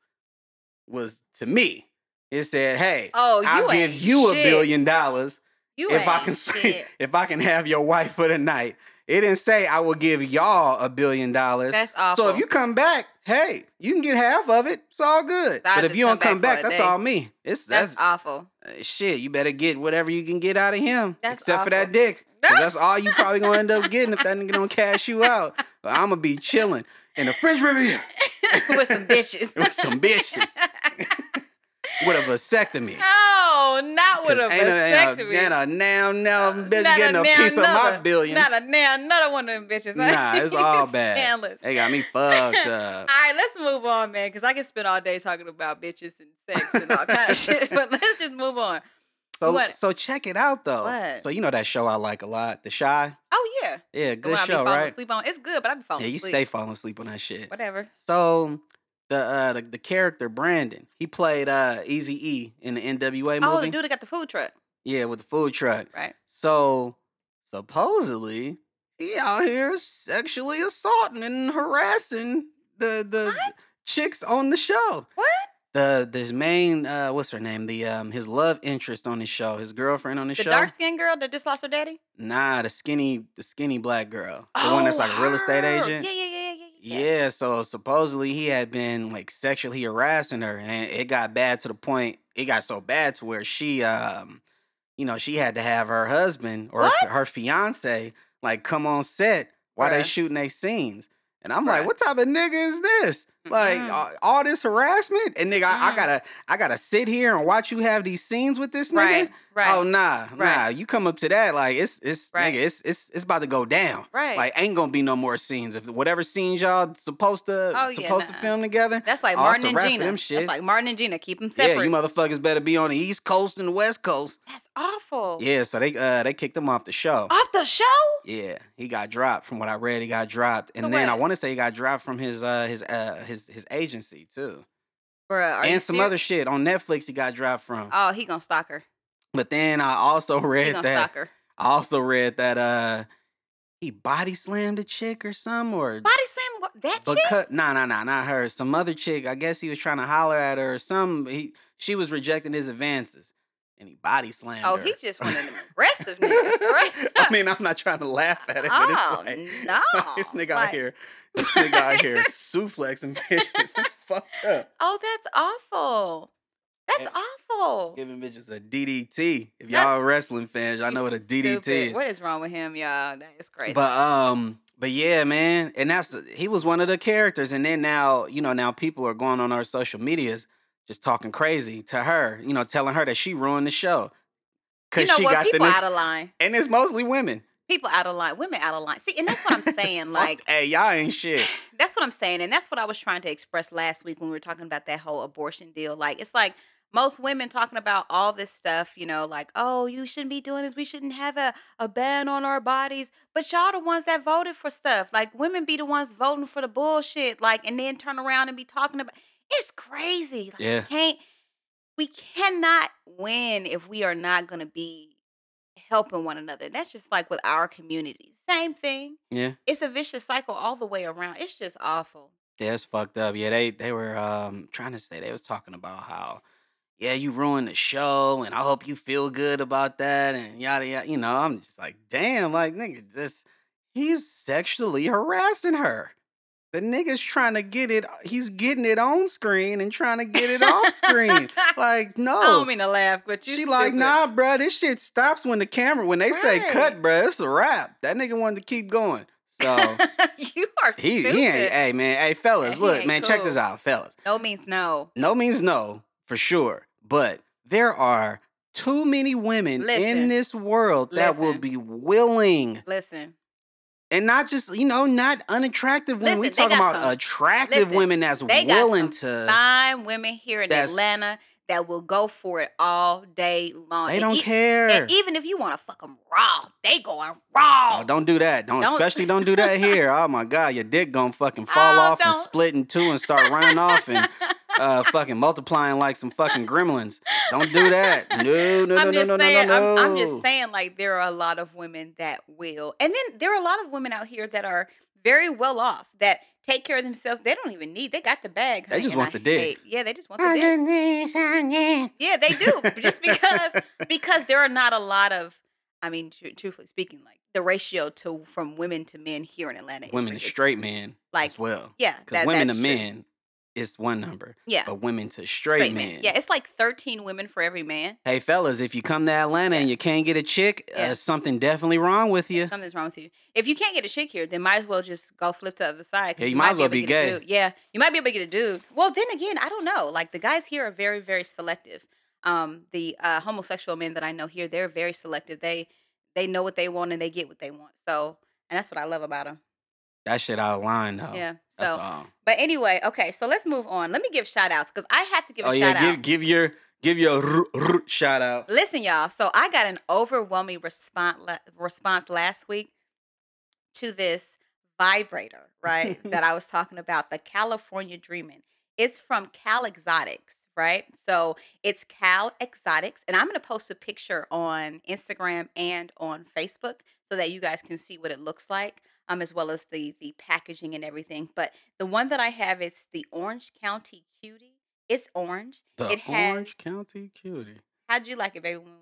was to me. It said, "Hey, Oh, I'll give you shit. a billion dollars You if I can say, (laughs) shit. if I can have your wife for the night." It didn't say I will give y'all a billion dollars. That's awful. So if you come back hey, you can get half of it. It's all good. So but if you don't come back back, that's all me. It's That's, that's, awful. uh, shit. You better get whatever you can get out of him, That's except for that dick. that's all you probably gonna end up getting if that nigga don't cash you out. But I'm gonna be chilling in the French Riviera (laughs) With some bitches. (laughs) with some bitches (laughs) with a vasectomy. no, not with a 'Cause ain't a, ain't vasectomy. a, a now now uh, bitch Not getting a, now piece of my another- billion. Not a now another one of them bitches. Nah, (laughs) it's all bad. Scandalous. They got me (laughs) fucked up. All right, let's move on, man, because I can spend all day talking about bitches and sex and all kind of (laughs) shit. But let's just move on. So What? so check it out though. What? So you know that show I like a lot, The Chi. Oh yeah, Yeah, good one I be show, falling right? asleep on. It's good, but I be falling Yeah, you asleep. stay falling asleep on that shit. Whatever. So the uh the, the character Brandon, he played uh Easy E in the NWA movie. Oh, the dude that got the food truck, Yeah, with the food truck. right? So supposedly he out here sexually assaulting and harassing the the What? chicks on the show. What? The this main uh what's her name? The um his love interest on the show, his girlfriend on the, The show. The dark skinned girl that just lost her daddy? Nah, the skinny the skinny black girl. The one that's like a real estate agent. Yeah, yeah, yeah, yeah, so supposedly he had been like sexually harassing her and it got bad to the point it got so bad to where she um you know, she had to have her husband or her, What? her fiance like come on set while they Bruh. shooting their scenes. And I'm Bruh. like, what type of nigga is this? Like Mm-mm. all, all this harassment and nigga, I, I Mm. gotta I gotta sit here and watch you have these scenes with this nigga. Right, right, Oh nah, Right. nah. You come up to that like it's it's Right. nigga, it's it's it's about to go down. right. Like ain't gonna be no more scenes. If whatever scenes y'all supposed to Oh, yeah, supposed nah. to film together, That's like Oh, Martin and Gina. them That's like Martin and Gina. Keep them yeah, you motherfuckers better be on the East Coast and the West Coast. That's awful. Yeah, so they uh they kicked him off the show. Off the show? Yeah, he got dropped. From what I read, he got dropped, and So then I want to say he got dropped from his uh his uh his his agency too, Bruh, and some serious? other shit on Netflix. He got dropped from. Oh, he gonna stalk her. But then I also (laughs) read that. I also read that uh he body slammed a chick or some or Body slam what, that chick? Because nah, nah, nah, not her. Some other chick. I guess he was trying to holler at her. Or some he she was rejecting his advances, and he body slammed her. Oh, her. he just (laughs) of them aggressive right? I mean, I'm not trying to laugh at (laughs) it, but oh it's like no! this nigga out here, this nigga out here suplexing bitches. It's fucked up. Oh, that's awful. That's awful. Giving bitches a DDT. If y'all wrestling fans, y'all know what a DDT stupid. is. What is wrong with him, y'all? That is crazy. But um, but yeah, man, and that's he was one of the characters, and then now you know now people are going on our social medias just talking crazy to her, you know, telling her that she ruined the show you because know she what? got the People ni- out of line. and it's mostly women. People out of line. Women out of line. See, and that's what I'm (laughs) saying. Like, hey, y'all ain't shit. (laughs) that's what I'm saying, and that's what I was trying to express last week when we were talking about that whole abortion deal. Like, it's like most women talking about all this stuff, you know, like, oh, you shouldn't be doing this. We shouldn't have a, a ban on our bodies. But y'all the ones that voted for stuff. Like, women be the ones voting for the bullshit. Like, and then turn around and be talking about. It's crazy. Like, Yeah. we can't. We cannot win if we are not going to be helping one another. That's just like with our community. Same thing. Yeah, It's a vicious cycle all the way around. It's just awful. yeah, it's fucked up. Yeah, they they were um trying to say they was talking about how. Yeah, you ruined the show, and I hope you feel good about that, and yada yada. You know, I'm just like, damn, like nigga, this he's sexually harassing her. The nigga's trying to get it. He's getting it on screen and trying to get it off screen. Like, no. (laughs) I don't mean to laugh, but you she like, nah, bruh, this shit stops when the camera, when they say cut, bruh, it's a wrap. That nigga wanted to keep going. So (laughs) you are he, stupid. he ain't, hey, man, hey, fellas, he look, man, check this out, fellas. no means no. No means no, for sure. But there are too many women Listen. in this world that will be willing, Listen, and not just, you know, not unattractive women. we Listen, they talking about some- attractive listen, women that's willing to. fine women here in Atlanta that will go for it all day long. They And don't e- care. And even if you want to fuck them raw, they going raw. Oh, don't do that. Don't, Don't- especially don't do that here. Oh my god, your dick gonna fucking (laughs) fall Oh, off and don't. split in two and start running off and uh fucking multiplying like some fucking gremlins. Don't do that. No, (laughs) no, no, I'm no, just no, no, no, no. I'm, I'm just saying, like there are a lot of women that will, and then there are a lot of women out here that are very well off that take care of themselves. They don't even need. They got the bag. They just want I the dick. Yeah, they just want the dick. Yeah, they do. (laughs) just because because there are not a lot of I mean, tru- truthfully speaking, like the ratio to from women to men here in Atlanta, is women to straight men Like, as well. Yeah, Because that, women to true. men is one number, Yeah, but women to straight, straight men. men. Yeah, it's like thirteen women for every man. Hey fellas, if you come to Atlanta Yeah. and you can't get a chick, Yeah. uh, something definitely wrong with you. Something's wrong with you. If you can't get a chick here, then might as well just go flip to the other side. Yeah, you might as well to be gay. Yeah, you might be able to get a dude. Well, then again, I don't know. Like the guys here are very, very selective. Um, the uh, homosexual men that I know here, they're very selective. They they know what they want and they get what they want. So, and that's what I love about them. That shit out of line though. Yeah. So, but anyway, okay. So let's move on. Let me give shout outs because I have to give a Oh shout yeah, out. give give your give your r- r- shout out. Listen, y'all. So I got an overwhelming response response last week to this vibrator, right? that (laughs) I was talking about, the California Dreamin'. It's from Cal Exotics, right? So it's Cal Exotics, and I'm gonna post a picture on Instagram and on Facebook so that you guys can see what it looks like, um, as well as the the packaging and everything. But the one that I have is the Orange County Cutie. It's orange. The it has- Orange County Cutie. How'd you like it, baby? When we used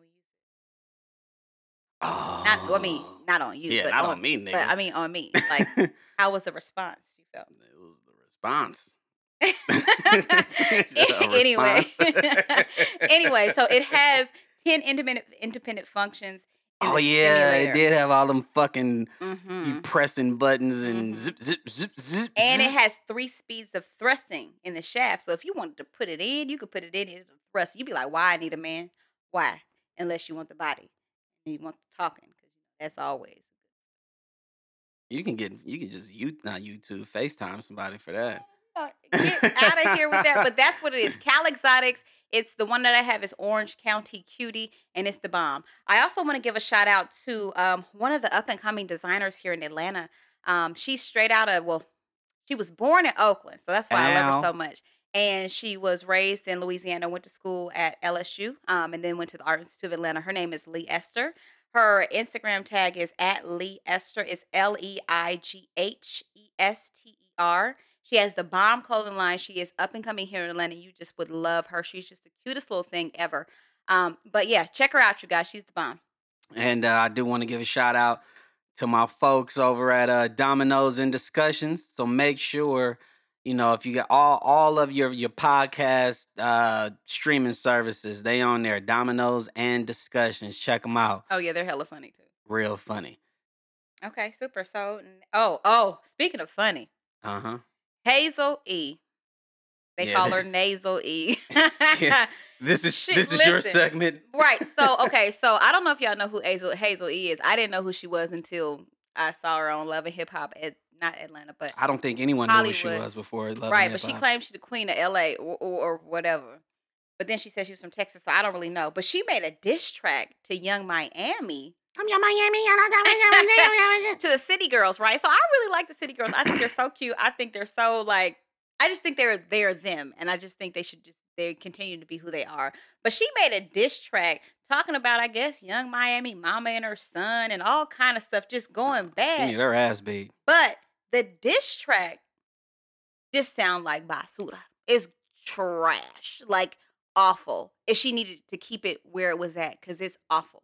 Oh. Not, well, I mean, not on you. yeah, but not on, on me, nigga. But I mean, on me. Like, (laughs) how was the response you felt? It was the response. (laughs) Anyway, (laughs) anyway, so it has ten independent independent functions. Oh yeah, it did have all them fucking you Mhm. pressing buttons and Mhm. zip zip zip zip. And it has three speeds of thrusting in the shaft. So if you wanted to put it in, you could put it in and it'll thrust. You'd be like, "Why I need a man? Why?" Unless you want the body and you want the talking, because that's always. you can get you can just you not YouTube FaceTime somebody for that. (laughs) Get out of here with that. But that's what it is. (laughs) Cal Exotics. It's the one that I have is Orange County Cutie, and it's the bomb. I also want to give a shout out to um, one of the up and coming designers here in Atlanta. Um, she's straight out of well, she was born in Oakland, so that's why I love her so much. And she was raised in Louisiana, went to school at LSU, um, and then went to the Art Institute of Atlanta. Her name is Leigh Ester. Her Instagram tag is at Leigh Ester. It's L E I G H E S T E R. She has the bomb clothing line. She is up and coming here in Atlanta. You just would love her. She's just the cutest little thing ever. Um, but yeah, check her out, you guys. She's the bomb. And uh, I do want to give a shout out to my folks over at uh, Dominoes and Discussions. So make sure, you know, if you got all all of your your podcast uh, streaming services, they on there. Dominoes and Discussions. Check them out. Oh yeah, they're hella funny too. Real funny. Okay, super. So oh oh, speaking of funny, Uh huh. Hazel E. They Yeah, call this- her Nasal E. (laughs) Yeah. (laughs) This is Shit, this is your segment. right. So (laughs) okay. So I don't know if y'all know who Hazel Hazel E is. I didn't know who she was until I saw her on Love and Hip Hop at not Atlanta, but I don't think anyone knew who she was before. Love and right. But she claims she's the queen of L.A. or, or, or whatever. But then she said she was from Texas, so I don't really know. But she made a diss track to Yung Miami I'm your Miami. (laughs) to the City Girls, right? So I really like the City Girls. I think they're so cute. I think they're so like. I just think they're they're them, and I just think they should just they continue to be who they are. But she made a diss track talking about, I guess, Yung Miami mama and her son and all kind of stuff, just going bad. need her ass beat. But the diss track just sound like basura. It's trash, like awful. If she needed to keep it where it was at, because it's awful.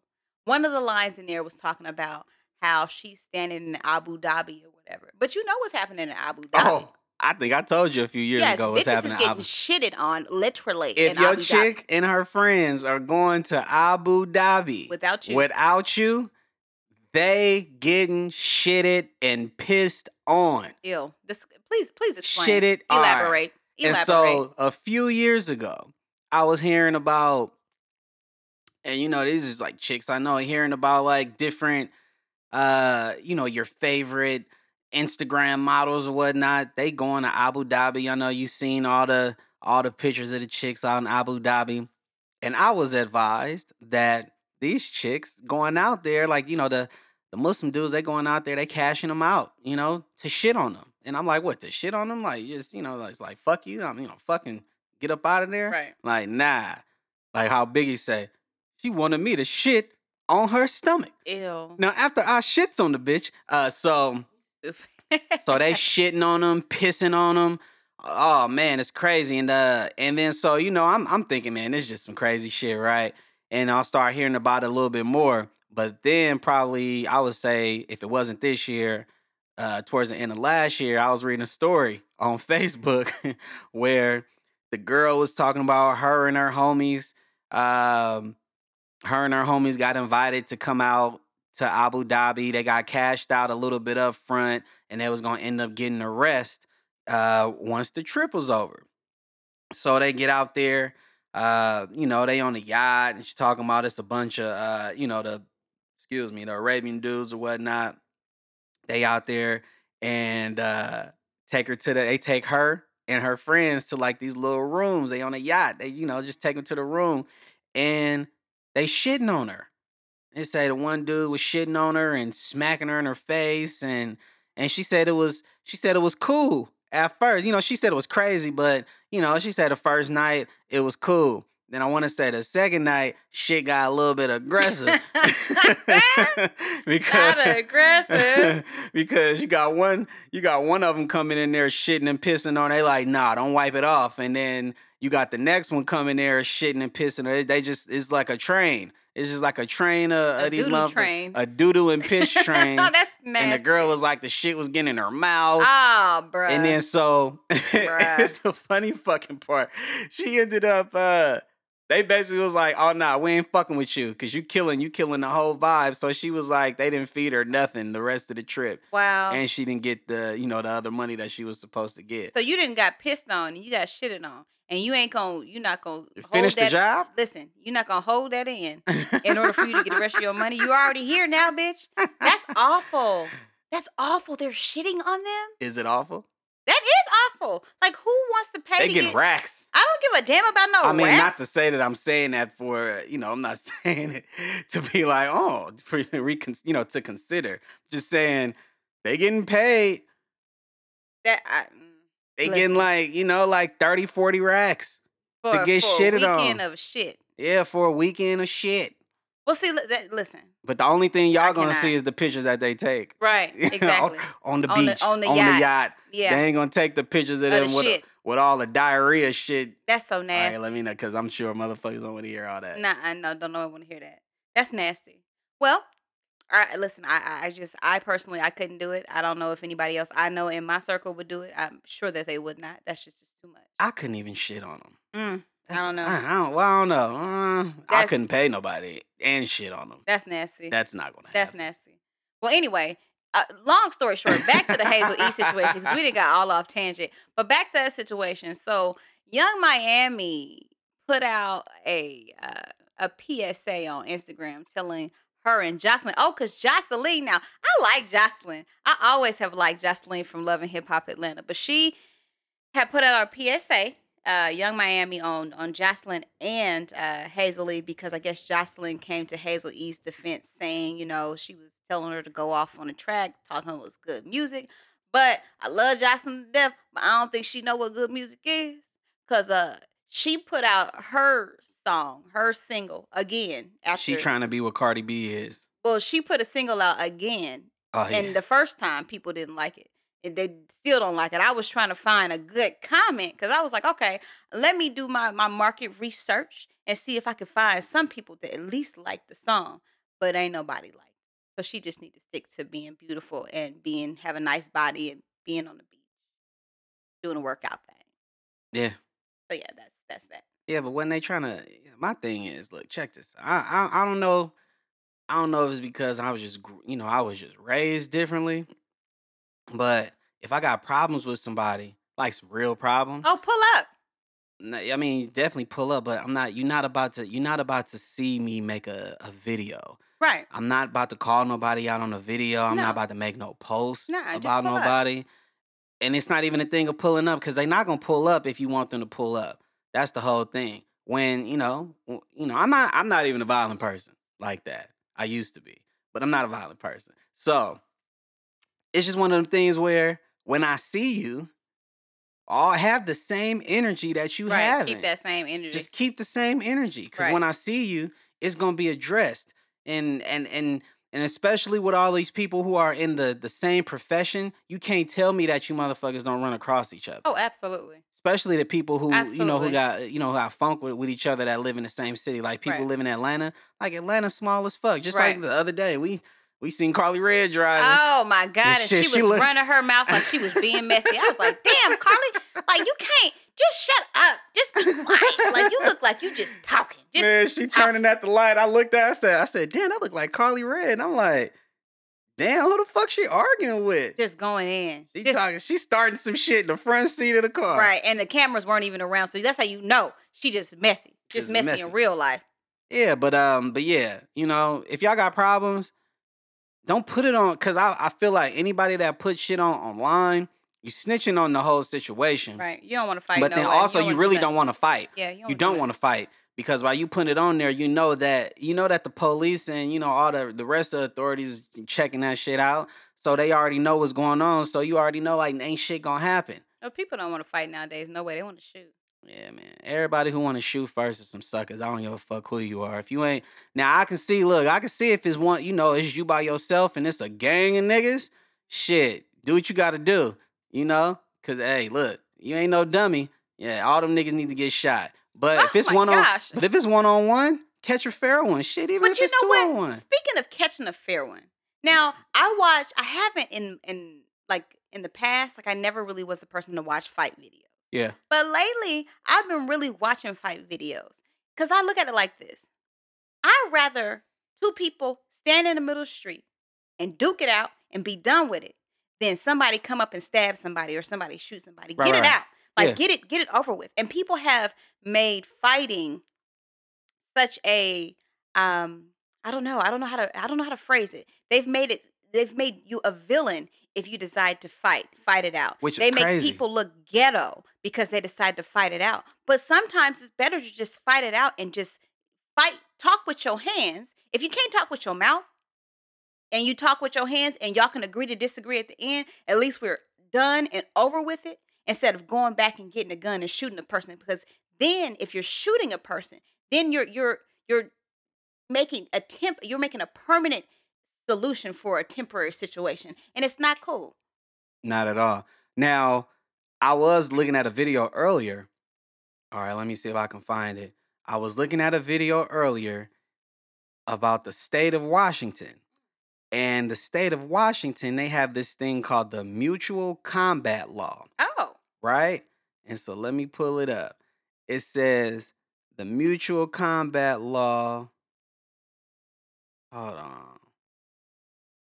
One of the lines in there was talking about how she's standing in Abu Dhabi or whatever. But you know what's happening in Abu Dhabi. Oh, I think I told you a few years yes, ago what's happening. is in getting shitted on literally if your Abu chick and her friends are going to Abu Dhabi Dhabi without you. without you, they getting shitted and pissed on. Ew. This, please, please explain. Shitted on. Elaborate. Elaborate. And so a few years ago, I was hearing about, and you know, these is like chicks I know hearing about like different, uh, you know, your favorite Instagram models or whatnot. They going to Abu Dhabi. I know you seen all the all the pictures of the chicks out in Abu Dhabi, and I was advised that these chicks going out there, like you know the the Muslim dudes, they going out there, they cashing them out, you know, to shit on them. And I'm like, what to shit on them? Like just you know, it's like fuck you. I'm you know, fucking get up out of there. right. Like nah, like how Biggie say, she wanted me to shit on her stomach. Ew. Now after I shits on the bitch, uh, so (laughs) so they shitting on them, pissing on them. Oh man, it's crazy. And uh, and then so you know, I'm I'm thinking, man, this is just some crazy shit, right? And I'll start hearing about it a little bit more. But then probably I would say if it wasn't this year, uh, towards the end of last year, I was reading a story on (laughs) Facebook where the girl was talking about her and her homies. Um, her and her homies got invited to come out to Abu Dhabi. They got cashed out a little bit up front, and they was gonna end up getting the rest uh, once the trip was over. So they get out there. Uh, you know, they on the yacht, and she's talking about it's a bunch of uh, you know, the excuse me, the Arabian dudes or whatnot. They out there and uh take her to the they take her and her friends to like these little rooms. They on a yacht. They, you know, just take them to the room and they shitting on her. They say the one dude was shitting on her and smacking her in her face and and she said it was she said it was cool at first. You know, she said it was crazy, but you know, she said the first night it was cool. Then I want to say the second night, shit got a little bit aggressive. (laughs) (laughs) because Kinda aggressive. (laughs) because you got one, you got one of them coming in there shitting and pissing on. They like, nah, don't wipe it off. And then you got the next one coming there shitting and pissing. They- They just it's like a train. It's just like a train of, A of these motherfuckers. train. A doo-doo and (laughs) piss train. That's nasty. and the girl was like, the shit was getting in her mouth. Oh, bro. And then so (laughs) it's the funny fucking part. She ended up uh they basically was like, oh nah, we ain't fucking with you because you killing you killing the whole vibe. So she was like, they didn't feed her nothing the rest of the trip. wow. And she didn't get the, you know, the other money that she was supposed to get. so you didn't got pissed on and you got shitted on. And you ain't gonna you're not gonna hold Finish the that, job? Listen, you're not gonna hold that in (laughs) in order for you to get the rest of your money. You already here now, bitch. That's awful. That's awful. They're shitting on them. Is it awful? That is awful. Like who wants to pay They to getting get? racks. I don't give a damn about no I mean, rap. not to say that I'm saying that for, you know, I'm not (laughs) saying it to be like, oh, for recon, you know, to consider. Just saying they getting paid. that I, mm, They Listen. getting like, you know, like 30, 40 racks. for, get for shitted a on. weekend of shit. Yeah, for a weekend of shit. Well, see, that, listen, But the only thing y'all I gonna see is the pictures that they take. right? (laughs) Know, Exactly. on the On the- beach, on the on yacht. the yacht. Yeah, They ain't gonna take the pictures of Of them the with, with all the diarrhea shit. that's so All right, nasty. let me know, cause I'm sure motherfuckers don't want to hear all that. Nah, I know. Don't know. I want to hear that. That's nasty. Well, all right. Listen, I, I- just, I personally, I couldn't do it. I don't know if anybody else I know in my circle would do it. I'm sure that they would not. That's just, just too much. I couldn't even shit on them. Mm, I don't know. I, I don't. Well, I don't know. Uh, I couldn't pay nobody and shit on them. that's nasty. That's not gonna happen. That's happen. nasty. Well, anyway, uh, long story short, back to the Hazel E situation because we didn't got all off tangent. But back to that situation. So, Yung Miami put out a uh, a PSA on Instagram telling her and Joseline. Oh, because Joseline. Now, I like Joseline. I always have liked Joseline from Love and Hip Hop Atlanta, but she had put out our PSA. Uh, Yung Miami on on Joseline and uh, Hazel E because I guess Joseline came to Hazel E's defense saying, you know, she was telling her to go off on the track, talking it was good music. But I love Joseline to death, but I don't think she know what good music is. Cause uh she put out her song, her single again after She trying to be what Cardi B is. well, she put a single out again Oh yeah. and the first time people didn't like it. And they still don't like it. I was trying to find a good comment because I was like, okay, let me do my, my market research and see if I can find some people that at least like the song, but ain't nobody like. it. So she just need to stick to being beautiful and being have a nice body and being on the beach, doing a workout thing. yeah. So yeah, that's that's that. Yeah, but when they trying to, uh, my thing is, look, check this. I, I I don't know, I don't know if it's because I was just, gr- you know, I was just raised differently. But if I got problems with somebody, like some real problems, Oh, pull up. n- I mean, definitely pull up. But I'm not. You're not about to. You're not about to see me make a, a video. Right. I'm not about to call nobody out on a video. I'm No. not about to make no posts Nah, just about pull up. nobody. And it's not even a thing of pulling up because they're not gonna pull up if you want them to pull up. That's the whole thing. When you know, you know, I'm not. I'm not even a violent person like that. I used to be, but I'm not a violent person. So it's just one of them things where when I see you, all have the same energy that you right. have. Keep that same energy. Just keep the same energy because Right. when I see you, it's gonna be addressed. And and and And especially with all these people who are in the the same profession, you can't tell me that you motherfuckers don't run across each other. Oh, absolutely. Especially the people who you know who got you know who got funk with, with each other that live in the same city. Like people Right. live in Atlanta. Like Atlanta's small as fuck. Just Right. like the other day, we we seen Karlie Redd driving. Oh my god! And shit, she she was look- running her mouth like she was being messy. I was like, "Damn, Karlie! Like you can't just shut up. Just be quiet. Like you look like you just talking. Just Man, she turning at the light. I looked at. her, I said, I said, damn, that look like Karlie Redd. And I'm like, damn, who the fuck she arguing with? just going in. She Just- talking. She starting some shit in the front seat of the car. right, and the cameras weren't even around, so that's how you know she just messy. Just Just messy, messy. in real life. Yeah, but um, but yeah, you know, if y'all got problems, don't put it on. Cause I I feel like anybody that puts shit on online, you snitching on the whole situation. Right. You don't want to fight. But no then way. also you, wanna do really nothing. don't want to fight. Yeah, you don't, you don't want to fight because while you put it on there, you know that you know that the police and you know all the the rest of the authorities checking that shit out, so they already know what's going on. So you already know like ain't shit gonna happen. No, people don't want to fight nowadays. No way. They want to shoot. Yeah, man. Everybody who want to shoot first is some suckers. I don't give a fuck who you are. If you ain't now, I can see. Look, I can see if it's one. You know, it's you by yourself and it's a gang of niggas. Shit, do what you got to do. You know, cause hey, look, you ain't no dummy. Yeah, all them niggas need to get shot. But if Oh it's one gosh. on, but if it's one on one, catch a fair one. Shit, even But if you it's know two what? on one. Speaking of catching a fair one, now I watch. I haven't in in like in the past. Like I never really was the person to watch fight videos. Yeah, But lately, I've been really watching fight videos because I look at it like this: I'd rather two people stand in the middle of the street and duke it out and be done with it than somebody come up and stab somebody or somebody shoot somebody. Right, get it out, like Yeah. get it, get it over with. And people have made fighting such a um I don't know, I don't know how to I don't know how to phrase it. They've made it they've made you a villain if you decide to fight, fight it out. Which is they make crazy. people look ghetto because they decide to fight it out. But sometimes it's better to just fight it out and just fight talk with your hands. If you can't talk with your mouth and you talk with your hands and y'all can agree to disagree at the end, at least we're done and over with it instead of going back and getting a gun and shooting a person because then if you're shooting a person, then you're you're you're making a temp you're making a permanent solution for a temporary situation and it's not cool. not at all. Now, I was looking at a video earlier. All right, let me see if I can find it. I was looking at a video earlier about the state of Washington. And the state of Washington, they have this thing called the Mutual Combat Law, Oh. Right? And so let me pull it up. It says the Mutual Combat Law. Hold on.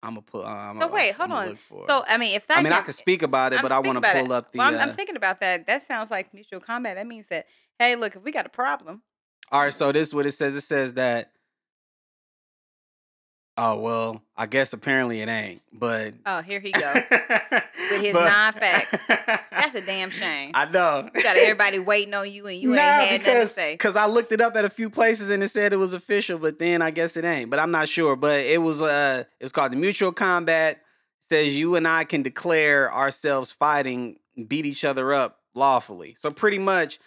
I'm gonna put. I'm So wait, hold on. So. I mean if that I mean, I could speak about it, I'm but I want to about it. pull up the. Well, I'm, uh, I'm thinking about that. That sounds like mutual combat. That means that hey, look, if we got a problem, All right, so this is what it says. It says that. Oh well, I guess apparently it ain't, but oh, here he go. (laughs) with his non-facts. (laughs) That's a damn shame. I know. You got everybody waiting on you, and you ain't Nah, had nothing to say. because I looked it up at a few places and it said it was official, but then I guess it ain't. But I'm not sure. But it was uh, it's called the mutual combat. Says you and I can declare ourselves fighting, beat each other up lawfully. So pretty much,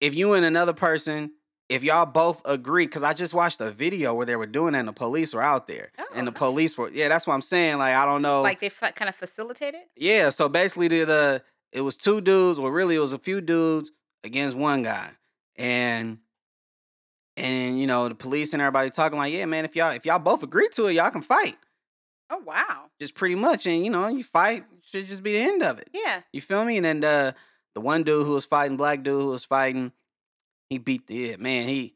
if you and another person, if y'all both agree, because I just watched a video where they were doing that and the police were out there, Oh, and the nice. police were yeah, that's what I'm saying. Like I don't know, Like they f- kind of facilitated? yeah, so basically the, the it was two dudes, well really it was a few dudes against one guy. And and you know, the police and everybody talking like, yeah, man, if y'all if y'all both agree to it, y'all can fight. Oh wow. Just pretty much. And you know, you fight should just be the end of it. Yeah. You feel me? And then the the one dude who was fighting, black dude who was fighting, he beat the man, he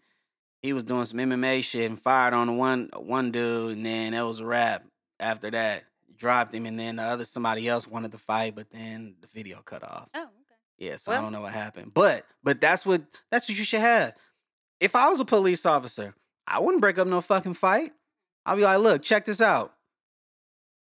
he was doing some MMA shit and fired on one one dude, and then that was a wrap. After that, dropped him, and then the other somebody else wanted to fight, but then the video cut off. Oh okay. Yeah, so I don't know what happened. But but that's what that's what you should have. If I was a police officer, I wouldn't break up no fucking fight. I'll be like, look, check this out.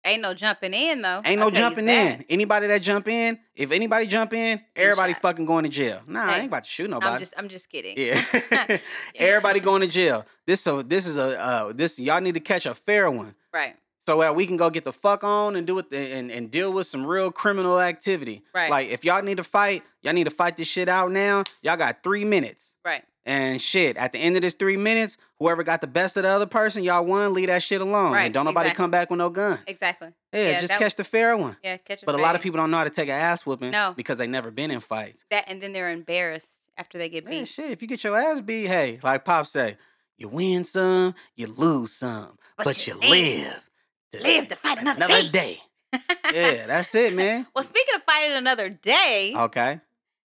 Ain't no jumping in though. Ain't I'll no jumping in. Anybody that jump in, if anybody jump in, everybody shot. fucking going to jail. Nah, I ain't about to shoot nobody. I'm just I'm just kidding. yeah. (laughs) (laughs) everybody going to jail. This so this is a uh this y'all need to catch a fair one. Right. So that we can go get the fuck on and do it and, and deal with some real criminal activity. Right. Like if y'all need to fight, y'all need to fight this shit out now. Y'all got three minutes. Right. And shit, at the end of this three minutes, whoever got the best of the other person, y'all won. Leave that shit alone. Right, And don't nobody exactly. come back with no gun. Exactly. Yeah, Yeah, just catch the fair one. Yeah, catch a But a lot of people don't know how to take an ass whooping No. because they never been in fights. that, and then they're embarrassed after they get Man, beat. shit, if you get your ass beat, hey, like Pop say, you win some, you lose some, but, But you you live. Live to fight another day. day. (laughs) yeah, that's it, man. well, speaking of fighting another day, Okay.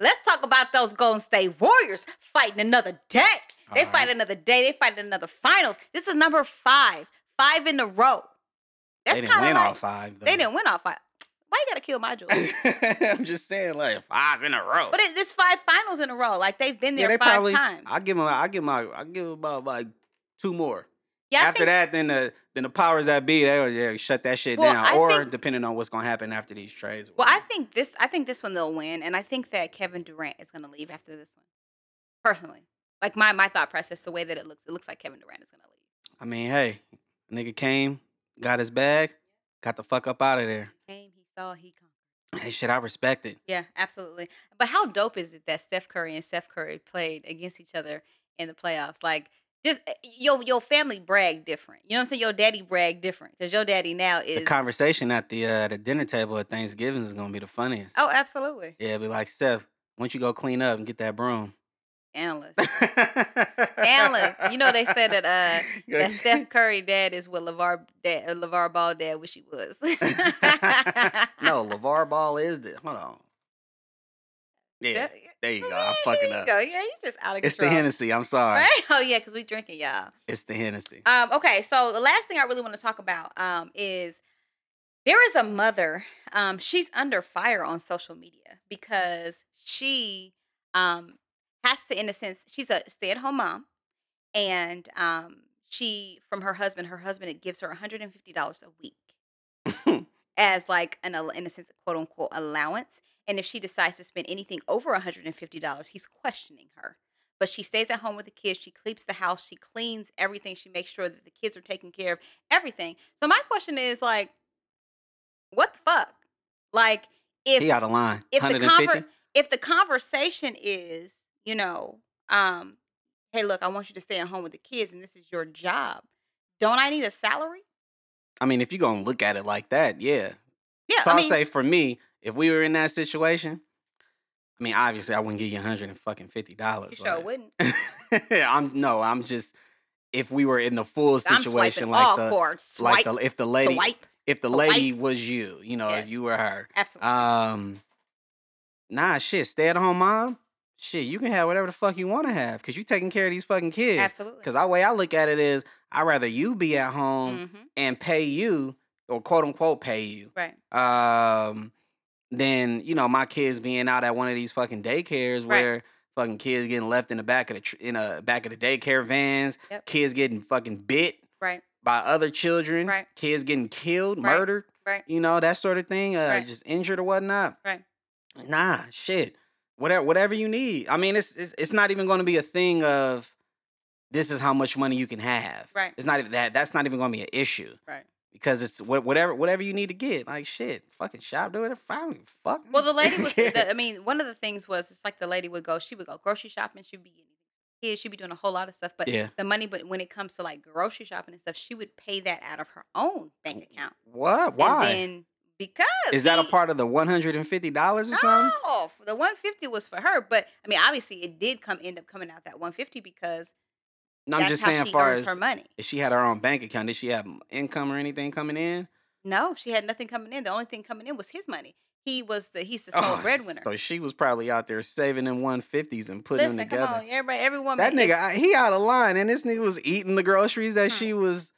Let's talk about those Golden State Warriors fighting another day. They All fight another day. They fight another finals. This is number five, five in a row. That's they didn't win like, all five. Though. They didn't win all five. Why you gotta kill my (laughs) jewelry? I'm just saying, like five in a row. but it, it's five finals in a row. Like they've been yeah, there they five probably. times. I give them. I give them. I give them about uh, like two more. Yeah, after think, that, then the then the powers that be, they yeah, shut that shit Well, down. I or think- depending on what's gonna happen after these trades. Well, I think this. I think this one they'll win, and I think that Kevin Durant is gonna leave after this one. Personally, like my my thought process, the way that it looks, it looks like Kevin Durant is gonna leave. I mean, hey, nigga came, got his bag, got the fuck up out of there. Came, he saw, he conquered. Hey, shit, I respect it. Yeah, absolutely. But how dope is it that Steph Curry and Seth Curry played against each other in the playoffs? Like, just uh, your your family brag different. You know what I'm saying? Your daddy brag different because your daddy now is The conversation at the uh, the dinner table at Thanksgiving is gonna be the funniest. oh, absolutely. Yeah, be like Steph, why don't you go clean up and get that broom? Scandalous. Scandalous. You know they said that uh (laughs) that Steph Curry dad is what LaVar dad uh, LaVar Ball dad wish he was. (laughs) no, LaVar Ball is the. Hold on. Yeah, there you go. I'm fucking there you up. Go. Yeah, you just out of control. It's the. Hennessy. I'm sorry. Right? (laughs) Oh yeah, because we drinking, y'all. It's the Hennessy. Um, okay, so the last thing I really want to talk about um, is there is a mother. Um, she's under fire on social media because she um, has to, in a sense, she's a stay-at-home mom, and um, she, from her husband, her husband it gives her one hundred and fifty dollars a week (laughs) as like an, in a sense, quote unquote allowance. And if she decides to spend anything over one hundred and fifty dollars, he's questioning her but she stays at home with the kids. She cleans the house. She cleans everything. She makes sure that the kids are taken care of. Everything. So my question is like, what the fuck? Like, if he out of line. if the 150. conver- if the conversation is, you know, um, hey, look, I want you to stay at home with the kids, and this is your job. Don't I need a salary? I mean, if you're gonna look at it like that, yeah. Yeah, So I I'll mean, say for me, if we were in that situation, I mean, obviously I wouldn't give you a hundred and fucking fifty dollars. you sure wouldn't. (laughs) I'm no, I'm just if we were in the full situation like the cords. like the if the lady swipe. if the swipe. lady was you, you know, Yes. if you were her. Absolutely. Um nah shit, stay at home mom. Shit, you can have whatever the fuck you want to have because you're taking care of these fucking kids. Absolutely. Because the way I look at it is, I'd rather you be at home hmm and pay you, or quote unquote pay you, Right. um, than you know my kids being out at one of these fucking daycares Right. where fucking kids getting left in the back of the tr- in a back of the daycare vans, Yep. kids getting fucking bit Right. by other children, Right. kids getting killed, Right. murdered, Right. you know that sort of thing, uh, Right. just injured or whatnot. Right. Nah, shit, whatever, whatever you need. I mean, it's it's, it's not even going to be a thing of this is how much money you can have. Right. It's not even that. That's not even going to be an issue Right. Because it's whatever whatever you need to get. Like shit, fucking shop, do it. Fine, fuck. Well, the lady was. The, (laughs) I mean, one of the things was it's like the lady would go. She would go grocery shopping. She'd be getting kids. She'd be doing a whole lot of stuff. But yeah. the money, but when it comes to like grocery shopping and stuff, she would pay that out of her own bank account. What? Why? And then because Is that a part of the one hundred and fifty dollars or something? No, the one fifty was for her. But I mean, obviously, it did come end up coming out that one fifty because No, I'm that's just how saying, she far earns as her money. if she had her own bank account, did she have income or anything coming in? No, she had nothing coming in. The only thing coming in was his money. He was the he's the sole Oh, breadwinner. So she was probably out there saving in one fifties and putting Listen, them come together. on, everybody, everyone. That nigga, I- he out of line, and this nigga was eating the groceries that Hmm. she was.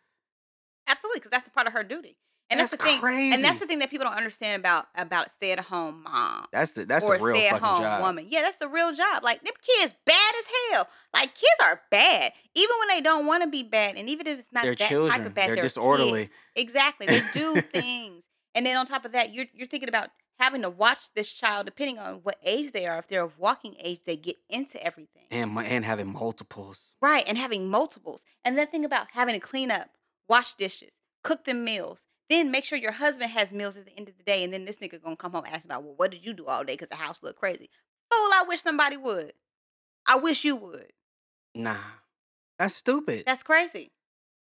Absolutely, because that's a part of her duty, and that's, That's the thing. crazy. And that's the thing that people don't understand about about stay at home mom That's the that's or a real stay at home job. woman. Yeah, that's a real job. Like them kids bad as hell. Like kids are bad, even when they don't want to be bad, and even if it's not They're that children. type of bad, They're they're disorderly. kids. Exactly, they do (laughs) things, and then on top of that, you're you're thinking about having to watch this child, depending on what age they are. If they're of walking age, they get into everything. and and having multiples. Right, and having multiples. And then think about having to clean up, wash dishes, cook them meals. Then make sure your husband has meals at the end of the day. And then this nigga gonna come home and ask about, well, what did you do all day? Because the house look crazy. Fool, I wish somebody would. I wish you would. Nah, that's stupid. That's crazy.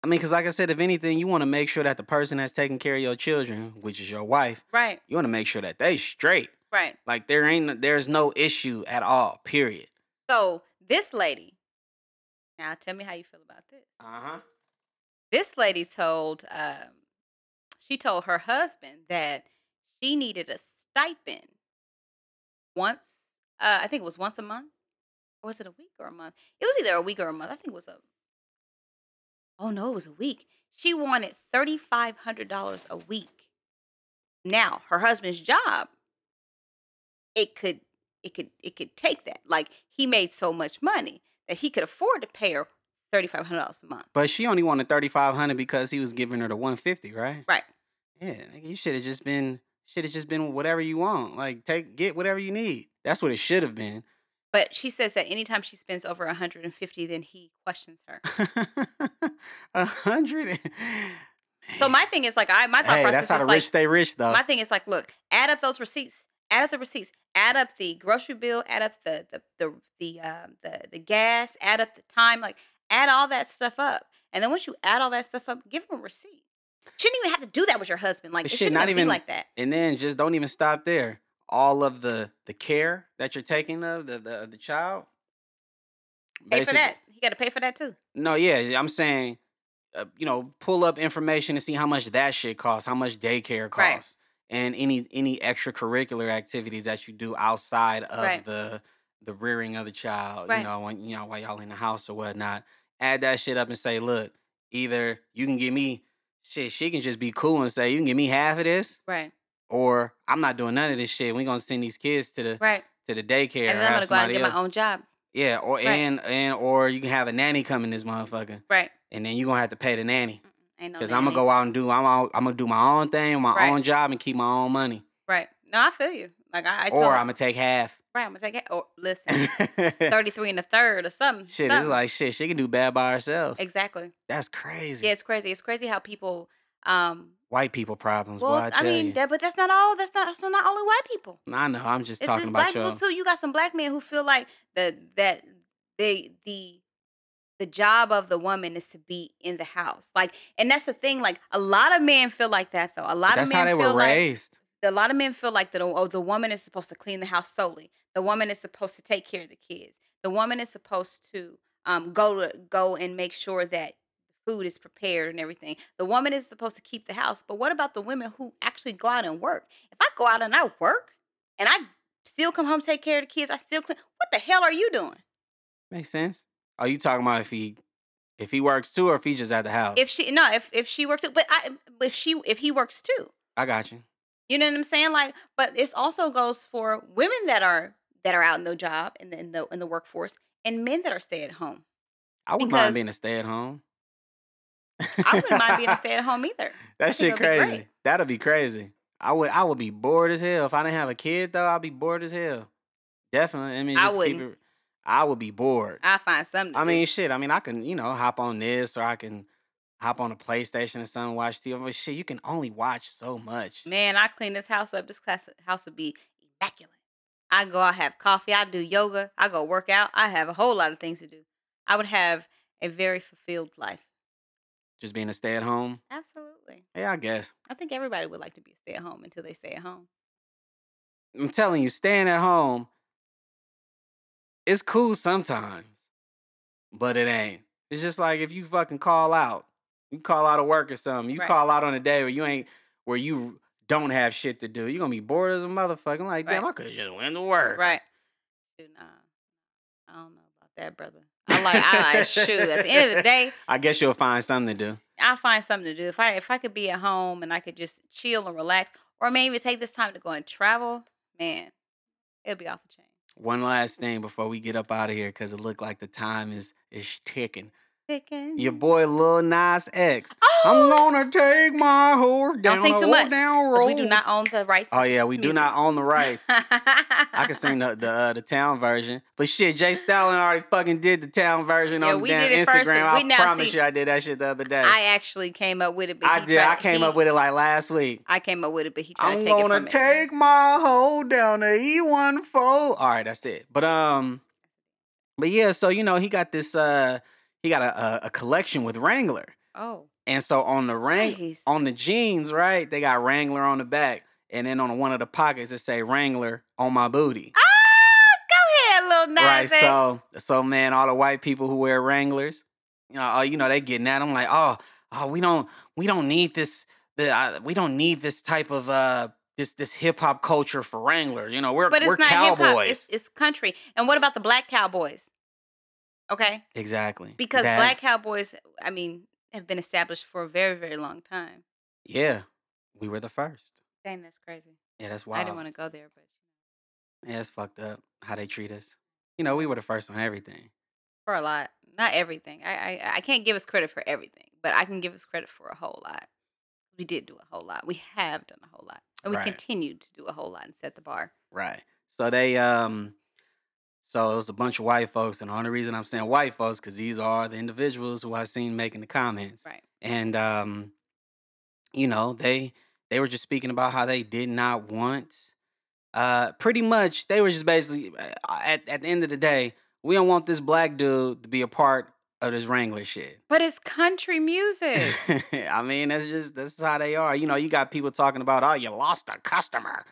I mean, because like I said, if anything, you want to make sure that the person that's taking care of your children, which is your wife, Right. you want to make sure that they straight. Right. Like there ain't, there's no issue at all. Period. So this lady. Now tell me how you feel about this. Uh huh. This lady told um, she told her husband that she needed a stipend once. Uh, I think it was once a month, or was it a week or a month? It was either a week or a month. I think it was a. Oh no, it was a week. She wanted thirty five hundred dollars a week. Now her husband's job. It could, it could, it could take that. Like he made so much money that he could afford to pay her thirty five hundred dollars a month. But she only wanted thirty five hundred because he was giving her the one fifty, right? Right. Yeah, nigga, you should have just been should have just been whatever you want. Like take get whatever you need. That's what it should have been. But she says that anytime she spends over 150, then he questions her. (laughs) A hundred. So my thing is like I my thought hey, process that's how is the like rich stay rich, though. my thing is like look, add up those receipts, add up the receipts, add up the grocery bill, add up the the the the um the, the gas, add up the time, like add all that stuff up. And then once you add all that stuff up, give him a receipt. Shouldn't even have to do that with your husband. Like it shit, shouldn't not even be like that. and then just don't even stop there. All of the the care that you're taking of the the, of the child. Pay for that. He got to pay for that too. No, yeah, I'm saying, uh, you know, pull up information to see how much that shit costs, how much daycare costs, Right. and any any extracurricular activities that you do outside of Right. the the rearing of the child. Right. You know, when you know while y'all in the house or whatnot. Add that shit up and say, look, either you can give me shit, she can just be cool and say you can give me half of this, Right. or I'm not doing none of this shit. We gonna send these kids to the Right. to the daycare. and or then I'm gonna go out and get else. my own job. Yeah, or Right. and and or you can have a nanny come in this motherfucker, Right. and then you gonna have to pay the nanny. Mm-mm, no I'm gonna go out and do. I'm all, I'm gonna do my own thing, my Right. own job, and keep my own money. Right. No, I feel you. Like I, I or I'm gonna take half. Right, I'm gonna take it. Or (laughs) listen, 33 and a third or something. shit, something. it's like shit. She can do bad by herself. exactly. That's crazy. Yeah, it's crazy. It's crazy how people. Um. White people problems. Well, I I, mean, you. that, but that's not all. That's not. So not only white people. I know. I'm just It's talking about black y'all. people too. You got some black men who feel like that that they the the job of the woman is to be in the house. Like, and that's the thing. Like, a lot of men feel like that though. A lot That's of men how they feel were like raised. a lot of men feel like that oh the woman is supposed to clean the house solely the woman is supposed to take care of the kids the woman is supposed to um, go to go and make sure that food is prepared and everything the woman is supposed to keep the house but what about the women who actually go out and work if i go out and i work and i still come home take care of the kids i still clean what the hell are you doing Makes sense. Are you talking about if he if he works too, or if he's just at the house? if she no if if she works but i if she if he works too I got you. You know what I'm saying? Like, but this also goes for women that are that are out in the job in the in the in the workforce, and men that are stay at home. I wouldn't Because- mind being a stay at home. I wouldn't mind being a (laughs) stay at home either. That shit be crazy. That'll be crazy. I would I would be bored as hell if I didn't have a kid though. I'd be bored as hell. Definitely. I mean, I wouldn't. it. I would be bored. I find something. To I do. mean, shit. I mean, I can you know hop on this or I can hop on a PlayStation or something, watch TV. But shit, you can only watch so much. man, I clean this house up. This class house would be immaculate. I go I have coffee. I do yoga. I go work out. I have a whole lot of things to do. I would have a very fulfilled life. Just being a stay at home. Absolutely. Yeah, I guess. I think everybody would like to be a stay at home until they stay at home. I'm telling you, staying at home, it's cool sometimes, but it ain't. It's just like if you fucking call out, you call out of work or something, you Right. call out on a day where you ain't, where you don't have shit to do. You're gonna be bored as a motherfucker. I'm like, damn, Right. I could just went to work. Right. Shoot, nah. I don't know about that, brother. I like I like shoot. At the end of the day, (laughs) I guess you'll find something to do. I'll find something to do. If I if I could be at home and I could just chill and relax, or maybe take this time to go and travel, man, it'll be off the chain. One last thing before we get up out of here, because it looked like the time is is ticking. Chicken. Your boy Lil Nas X. Oh, I'm gonna take my horse down sing the too much, down road. we do not own the rights. Oh yeah, we do not own the rights. I I can sing (laughs) the the, uh, the town version, but shit, Jay (laughs) Stalin already fucking did the town version Yeah, on we damn it first, Instagram. I we now promise see- you, I did that shit the other day. I actually came up with it, but I did. I came he- up with it like last week. I came up with it, but he tried I'm to take gonna from take my hoe down the E14. All right, that's it. But um, But yeah, so you know, he got this uh he got a a, a collection with Wrangler. Oh, And so on the Wrang nice. on the jeans, right, they got Wrangler on the back. And then on one of the pockets it say Wrangler on my booty. ah, go ahead, little right. X. So so man, all the white people who wear Wranglers, you know, oh, you know, they getting at. I'm like, oh, oh, we don't we don't need this the uh, we don't need this type of uh this this hip hop culture for Wrangler. You know, we're but it's we're not cowboys. It's, it's country. And what about the black cowboys? Okay, exactly. because That- black cowboys, I mean, have been established for a very, very long time. Yeah. We were the first. Dang, that's crazy. Yeah, that's why. I didn't want to go there, but Yeah, it's fucked up how they treat us. You know, we were the first on everything. for a lot, not everything. I, I I can't give us credit for everything, but I can give us credit for a whole lot. We did do a whole lot. We have done a whole lot, and we Right. continue to do a whole lot and set the bar. Right. So they um so it was a bunch of white folks, and the only reason I'm saying white folks because these are the individuals who I've seen making the comments. Right. And um, you know, they they were just speaking about how they did not want uh pretty much they were just basically uh, at, at the end of the day, we don't want this black dude to be a part of this Wrangler shit. But it's country music. (laughs) I mean, that's just that's how they are. You know, you got people talking about, oh, you lost a customer.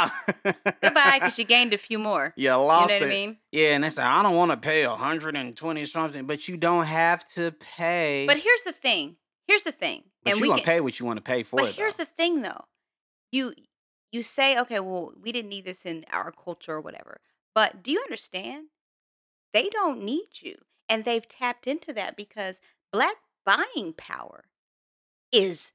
(laughs) Goodbye, because you gained a few more. You You know lost what it. I mean? Yeah, and they say I don't want to pay a hundred and twenty something, but you don't have to pay. But here's the thing. Here's the thing. But and you we gonna can, pay what you want to pay for But it. here's though. the thing, though. You you say, okay, well, we didn't need this in our culture or whatever. But do you understand? They don't need you, and they've tapped into that because black buying power is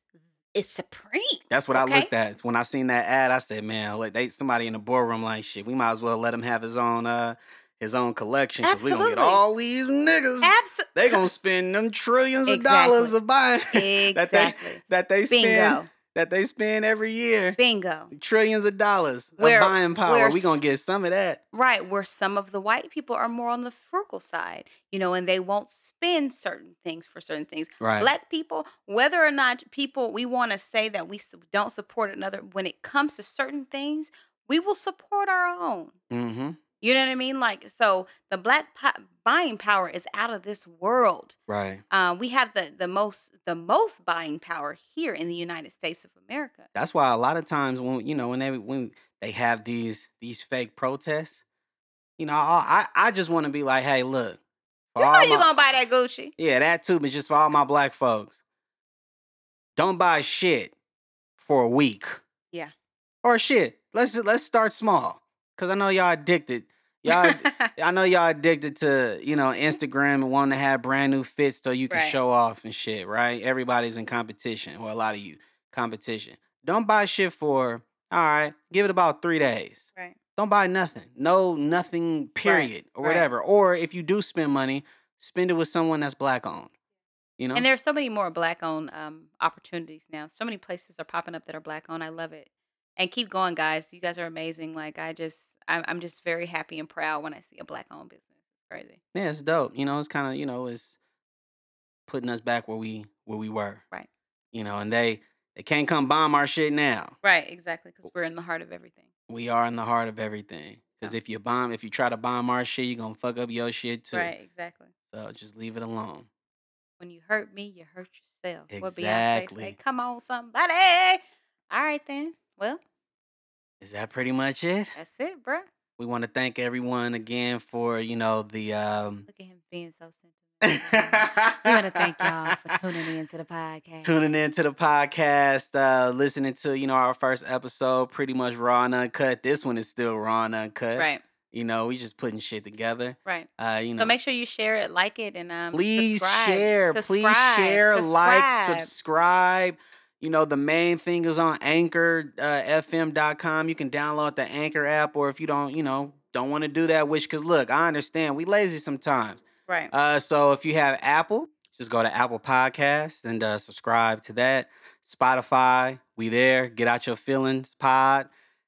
is supreme. That's what I looked at when I seen that ad. I said, man, like they somebody in the boardroom like shit. We might as well let him have his own uh his own collection because we gonna get all these niggas. Absolutely. They gonna spend them trillions of Exactly. dollars of buying (laughs) that they exactly. that they spend Bingo. That they spend every year. Bingo. Trillions of dollars Where- of buying power. We're gonna get some of that. Right, where some of the white people are more on the frugal side, you know, and they won't spend certain things for certain things. Right. Black people, whether or not people we want to say that we don't support another, when it comes to certain things, we will support our own. mm-hmm. You know what I mean? Like, so the black po- buying power is out of this world. Right. Uh, we have the the most the most buying power here in the United States of America. That's why a lot of times when you know when they when they have these these fake protests, you know, I I just want to be like, hey, look, You know you my- gonna buy that Gucci. yeah, that too, but just for all my black folks, don't buy shit for a week. Yeah. Or shit. Let's just, let's start small, cause I know y'all addicted. Y'all, (laughs) I know y'all addicted to you know Instagram and wanting to have brand new fits so you can Right. show off and shit, right? Everybody's in competition, or a lot of you competition. Don't buy shit for all right. Give it about three days. right. Don't buy nothing. No nothing. Period or right. whatever. Or if you do spend money, spend it with someone that's black owned. You know. And there's so many more black owned um, opportunities now. So many places are popping up that are black owned. I love it. And keep going, guys. You guys are amazing. Like I just, I'm, I'm just very happy and proud when I see a black owned business. It's crazy. yeah, it's dope. You know, it's kind of you know it's putting us back where we where we were. Right. You know, and they they can't come bomb our shit now. Right. Exactly. Because we're in the heart of everything. We are in the heart of everything. Because if you bomb, if you try to bomb our shit, you're gonna fuck up your shit too. Right. Exactly. So just leave it alone. When you hurt me, you hurt yourself. What Beyonce Exactly. say? Come on, somebody. All right then. Well, Is that pretty much it? that's it, bruh. We want to thank everyone again for you know the um. Look at him being so sentimental. we want to thank y'all for tuning in to the (laughs) podcast. tuning in to the podcast, uh, listening to you know our first episode, pretty much raw and uncut. This one is still raw and uncut. Right. You know, we just putting shit together. Right. Uh, you know, So make sure you share it, like it, and um, please subscribe. share, please Subscribe. share, like, Subscribe. You know, the main thing is on Anchor uh, FM.com. You can download the Anchor app, or if you don't, you know, don't want to do that, which because look, I understand we lazy sometimes. Right. Uh, so if you have Apple, just go to Apple Podcasts and uh, subscribe to that. Spotify, we there. Get out your feelings pod.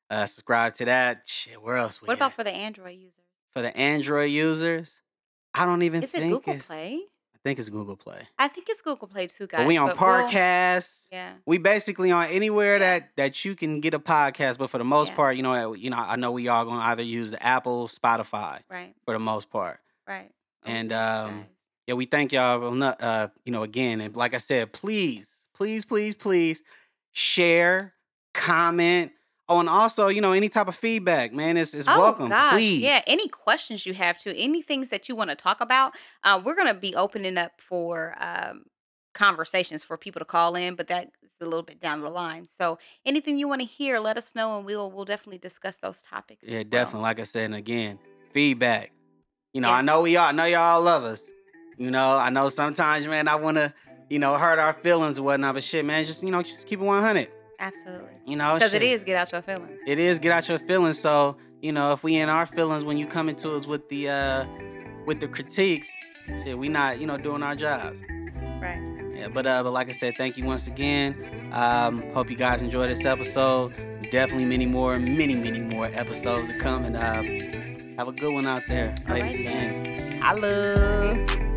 Uh, subscribe to that. Shit, where else? We What about at? for the Android users? for the Android users? I don't even Is it think Google it's. Play? I think it's Google Play. I think it's Google Play too, guys. but we on we'll- yeah. We basically on anywhere Yeah. that that you can get a podcast. But for the most Yeah. part, you know, you know, I know we all gonna either use the Apple, Spotify Right. for the most part. Right. And um, guys. yeah, we thank y'all. Uh, you know, again, and like I said, please, please, please, please share, comment. Oh, and also, you know, any type of feedback, man, is is Oh welcome. gosh, Please. yeah. Any questions you have too, any things that you want to talk about, uh, we're gonna be opening up for um, conversations for people to call in, but that's a little bit down the line. So anything you want to hear, let us know, and we'll we'll definitely discuss those topics. Yeah, as well. definitely. Like I said, and again, feedback. You know, Yeah. I know we all, I know y'all love us. You know, I know sometimes, man, I want to, you know, hurt our feelings and whatnot, but shit, man, just you know, just keep it 100. Absolutely, You know, because it is get out your feelings. It is get out your feelings. So you know, if we in our feelings when you come into us with the uh with the critiques, shit, we not you know doing our jobs. Right. Yeah, but uh, but like I said, thank you once again. Um, hope you guys enjoyed this episode. Definitely many more, many, many more episodes to come, and uh, have a good one out there, ladies and gents. I love.